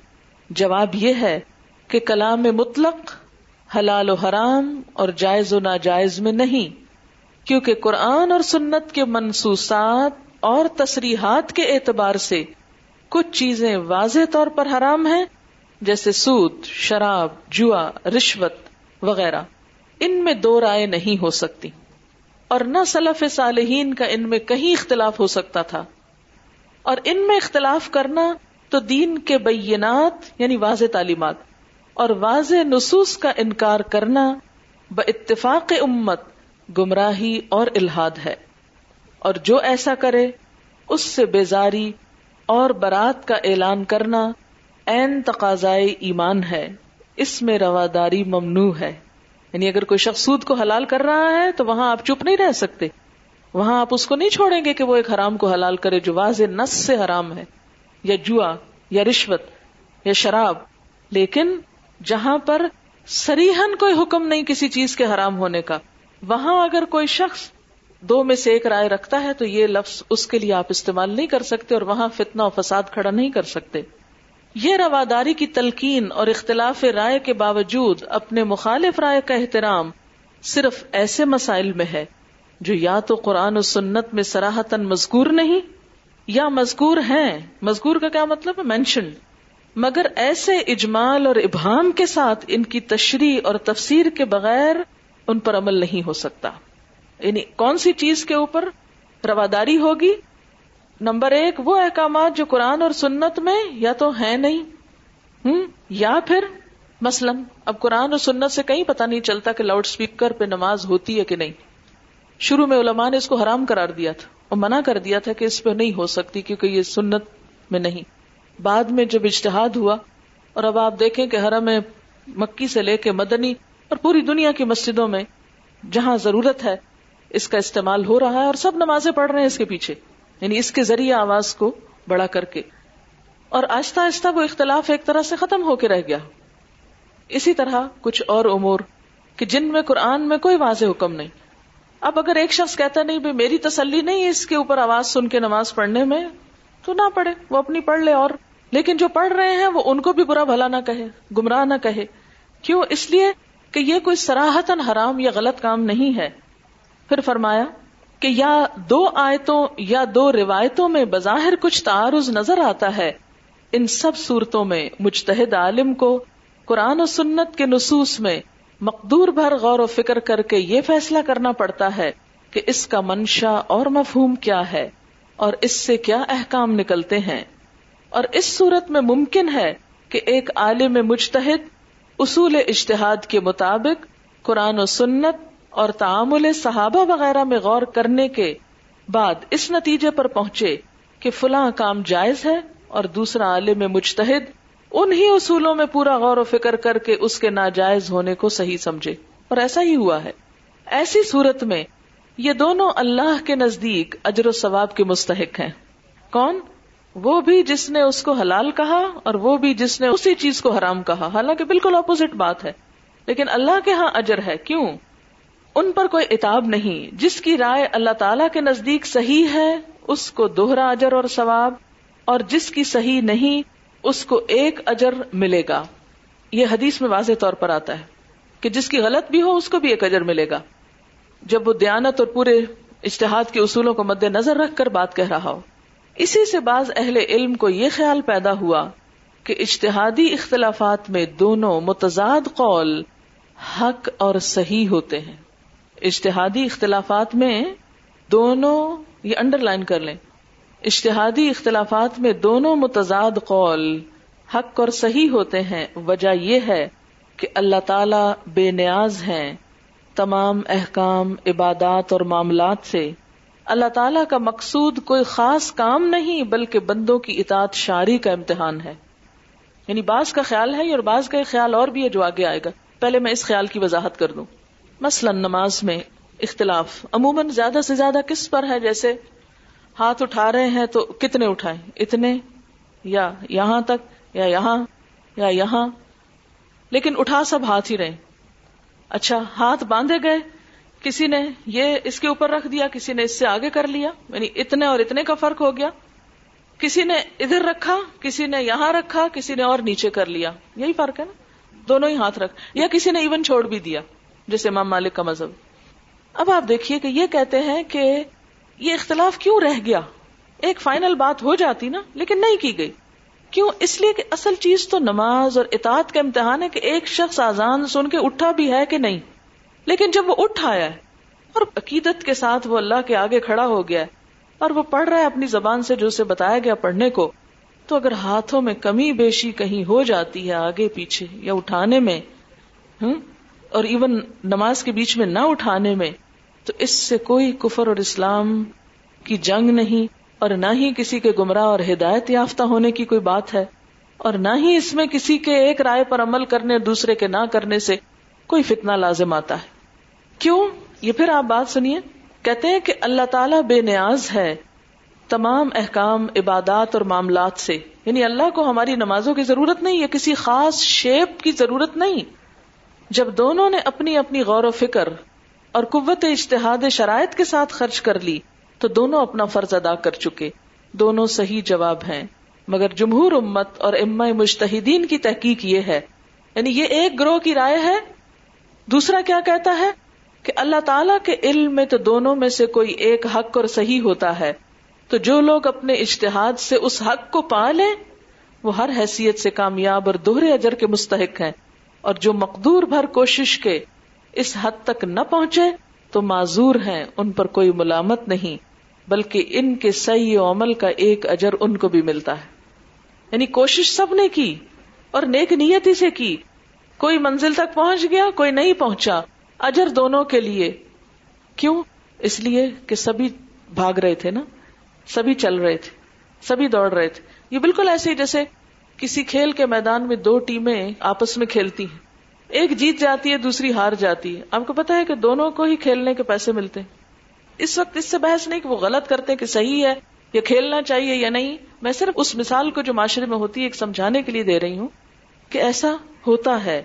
جواب یہ ہے کہ کلام مطلق حلال و حرام اور جائز و ناجائز میں نہیں، کیونکہ قرآن اور سنت کے منسوسات اور تصریحات کے اعتبار سے کچھ چیزیں واضح طور پر حرام ہیں، جیسے سود، شراب، جوا، رشوت وغیرہ۔ ان میں دو رائے نہیں ہو سکتی اور نہ سلف صالحین کا ان میں کہیں اختلاف ہو سکتا تھا اور ان میں اختلاف کرنا تو دین کے بینات یعنی واضح تعلیمات اور واضح نصوص کا انکار کرنا ب اتفاق امت گمراہی اور الحاد ہے اور جو ایسا کرے، اس سے بیزاری اور برات کا اعلان کرنا این تقاضائے ایمان ہے، اس میں رواداری ممنوع ہے۔ یعنی اگر کوئی شخص سود کو حلال کر رہا ہے تو وہاں آپ چپ نہیں رہ سکتے۔ وہاں آپ اس کو نہیں چھوڑیں گے کہ وہ ایک حرام کو حلال کرے جو واضح نس سے حرام ہے، یا جوا، یا رشوت، یا شراب۔ لیکن جہاں پر سریحن کوئی حکم نہیں کسی چیز کے حرام ہونے کا، وہاں اگر کوئی شخص دو میں سے ایک رائے رکھتا ہے تو یہ لفظ اس کے لیے آپ استعمال نہیں کر سکتے اور وہاں فتنہ و فساد کھڑا نہیں کر سکتے۔ یہ رواداری کی تلقین اور اختلاف رائے کے باوجود اپنے مخالف رائے کا احترام صرف ایسے مسائل میں ہے جو یا تو قرآن و سنت میں سراہتن مذکور نہیں یا مذکور ہیں۔ مذکور کا کیا مطلب ہے؟ مینشن مگر ایسے اجمال اور ابہام کے ساتھ ان کی تشریح اور تفسیر کے بغیر ان پر عمل نہیں ہو سکتا۔ یعنی کون سی چیز کے اوپر رواداری ہوگی؟ نمبر ایک وہ احکامات جو قرآن اور سنت میں یا تو ہے نہیں ہوں یا پھر مثلاً اب قرآن اور سنت سے کہیں پتا نہیں چلتا کہ لاؤڈ اسپیکر پہ نماز ہوتی ہے کہ نہیں۔ شروع میں علماء نے اس کو حرام کرار دیا تھا اور منع کر دیا تھا کہ اس پہ نہیں ہو سکتی کیونکہ یہ سنت میں نہیں۔ بعد میں جب اجتہاد ہوا اور اب آپ دیکھیں کہ حرم مکی سے لے کے مدنی اور پوری دنیا کی مسجدوں میں جہاں ضرورت ہے اس کا استعمال ہو رہا ہے اور سب نمازیں پڑھ رہے ہیں اس کے پیچھے۔ یعنی اس کے ذریعے آواز کو بڑا کر کے۔ اور آہستہ آہستہ وہ اختلاف ایک طرح سے ختم ہو کے رہ گیا۔ اسی طرح کچھ اور امور کہ جن میں قرآن میں کوئی واضح حکم نہیں۔ اب اگر ایک شخص کہتا نہیں بھائی، میری تسلی نہیں اس کے اوپر آواز سن کے نماز پڑھنے میں، تو نہ پڑھے، وہ اپنی پڑھ لے اور۔ لیکن جو پڑھ رہے ہیں، وہ ان کو بھی برا بھلا نہ کہے، گمراہ نہ کہے۔ کیوں؟ اس لیے کہ یہ کوئی سراہتن حرام یا غلط کام نہیں ہے۔ پھر فرمایا کہ یا دو آیتوں یا دو روایتوں میں بظاہر کچھ تعارض نظر آتا ہے، ان سب صورتوں میں مجتہد عالم کو قرآن و سنت کے نصوص میں مقدور بھر غور و فکر کر کے یہ فیصلہ کرنا پڑتا ہے کہ اس کا منشا اور مفہوم کیا ہے اور اس سے کیا احکام نکلتے ہیں۔ اور اس صورت میں ممکن ہے کہ ایک عالم مجتہد اصول اشتہاد کے مطابق قرآن و سنت اور تعامل صحابہ وغیرہ میں غور کرنے کے بعد اس نتیجے پر پہنچے کہ فلاں کام جائز ہے اور دوسرا عالم مجتہد انہی اصولوں میں پورا غور و فکر کر کے اس کے ناجائز ہونے کو صحیح سمجھے۔ اور ایسا ہی ہوا ہے۔ ایسی صورت میں یہ دونوں اللہ کے نزدیک اجر و ثواب کے مستحق ہیں۔ کون؟ وہ بھی جس نے اس کو حلال کہا اور وہ بھی جس نے اسی چیز کو حرام کہا۔ حالانکہ بالکل اپوزٹ بات ہے۔ لیکن اللہ کے ہاں اجر ہے۔ کیوں؟ ان پر کوئی اتاب نہیں۔ جس کی رائے اللہ تعالی کے نزدیک صحیح ہے، اس کو دوہرا اجر اور ثواب۔ اور جس کی صحیح نہیں، اس کو ایک اجر ملے گا۔ یہ حدیث میں واضح طور پر آتا ہے کہ جس کی غلط بھی ہو، اس کو بھی ایک اجر ملے گا۔ جب وہ دیانت اور پورے اشتہاد کے اصولوں کو مد نظر رکھ کر بات کہہ رہا ہو۔ اسی سے بعض اہل علم کو یہ خیال پیدا ہوا کہ اشتہادی اختلافات میں دونوں متضاد قول حق اور صحیح ہوتے ہیں۔ اشتہادی اختلافات میں دونوں یہ انڈر لائن کر لیں۔ اشتہادی اختلافات میں دونوں متضاد قول حق اور صحیح ہوتے ہیں۔ وجہ یہ ہے کہ اللہ تعالی بے نیاز ہیں۔ تمام احکام، عبادات اور معاملات سے اللہ تعالیٰ کا مقصود کوئی خاص کام نہیں، بلکہ بندوں کی اطاعت شاری کا امتحان ہے۔ یعنی بعض کا خیال ہے اور بعض کا خیال اور بھی ہے جو آگے آئے گا۔ پہلے میں اس خیال کی وضاحت کر دوں۔ مثلا نماز میں اختلاف، عموماً زیادہ سے زیادہ کس پر ہے؟ جیسے ہاتھ اٹھا رہے ہیں تو کتنے اٹھائیں؟ اتنے یا یہاں تک، یا یہاں یا یہاں۔ لیکن اٹھا سب ہاتھ ہی رہے۔ اچھا ہاتھ باندھے گئے، کسی نے یہ اس کے اوپر رکھ دیا، کسی نے اس سے آگے کر لیا یعنی اتنے اور اتنے کا فرق ہو گیا۔ کسی نے ادھر رکھا، کسی نے یہاں رکھا، کسی نے اور نیچے کر لیا۔ یہی فرق ہے نا؟ دونوں ہی ہاتھ رکھ، یا کسی نے ایون چھوڑ بھی دیا۔ جیسے امام مالک کا مذہب۔ اب آپ دیکھیے کہ یہ کہتے ہیں کہ یہ اختلاف کیوں رہ گیا؟ ایک فائنل بات ہو جاتی نا، لیکن نہیں کی گئی۔ کیوں؟ اس لیے کہ اصل چیز تو نماز اور اطاعت کا امتحان ہے کہ ایک شخص آزان سن کے اٹھا بھی ہے کہ نہیں۔ لیکن جب وہ اٹھ آیا ہے اور عقیدت کے ساتھ وہ اللہ کے آگے کھڑا ہو گیا اور وہ پڑھ رہا ہے اپنی زبان سے جو اسے بتایا گیا پڑھنے کو، تو اگر ہاتھوں میں کمی بیشی کہیں ہو جاتی ہے آگے پیچھے یا اٹھانے میں اور ایون نماز کے بیچ میں نہ اٹھانے میں، تو اس سے کوئی کفر اور اسلام کی جنگ نہیں، اور نہ ہی کسی کے گمراہ اور ہدایت یافتہ ہونے کی کوئی بات ہے، اور نہ ہی اس میں کسی کے ایک رائے پر عمل کرنے دوسرے کے نہ کرنے سے کوئی فتنہ لازم آتا ہے۔ کیوں؟ یہ پھر آپ بات سنیے۔ کہتے ہیں کہ اللہ تعالیٰ بے نیاز ہے تمام احکام، عبادات اور معاملات سے۔ یعنی اللہ کو ہماری نمازوں کی ضرورت نہیں، یا کسی خاص شیپ کی ضرورت نہیں۔ جب دونوں نے اپنی اپنی غور و فکر اور قوت اشتہاد شرائط کے ساتھ خرچ کر لی، تو دونوں اپنا فرض ادا کر چکے۔ دونوں صحیح جواب ہیں۔ مگر جمہور امت اور اما مشتحدین کی تحقیق یہ ہے۔ یعنی یہ ایک گروہ کی رائے ہے۔ دوسرا کیا کہتا ہے؟ کہ اللہ تعالی کے علم میں تو دونوں میں سے کوئی ایک حق اور صحیح ہوتا ہے۔ تو جو لوگ اپنے اشتہاد سے اس حق کو پا لیں، وہ ہر حیثیت سے کامیاب اور دوہرے اجر کے مستحق ہیں۔ اور جو مقدور بھر کوشش کے اس حد تک نہ پہنچے تو معذور ہیں، ان پر کوئی ملامت نہیں، بلکہ ان کے صحیح عمل کا ایک اجر ان کو بھی ملتا ہے۔ یعنی کوشش سب نے کی اور نیک نیتی سے کی۔ کوئی منزل تک پہنچ گیا، کوئی نہیں پہنچا۔ اجر دونوں کے لیے۔ کیوں؟ اس لیے کہ سبھی بھاگ رہے تھے نا؟ سبھی چل رہے تھے، سبھی دوڑ رہے تھے۔ یہ بالکل ایسے ہی جیسے کسی کھیل کے میدان میں دو ٹیمیں آپس میں کھیلتی ہیں۔ ایک جیت جاتی ہے، دوسری ہار جاتی ہے۔ آپ کو پتا ہے کہ دونوں کو ہی کھیلنے کے پیسے ملتے ہیں۔ اس وقت اس سے بحث نہیں کہ وہ غلط کرتے کہ صحیح ہے یا کھیلنا چاہیے یا نہیں۔ میں صرف اس مثال کو جو معاشرے میں ہوتی ہے، ایک سمجھانے کے لیے دے رہی ہوں کہ ایسا ہوتا ہے۔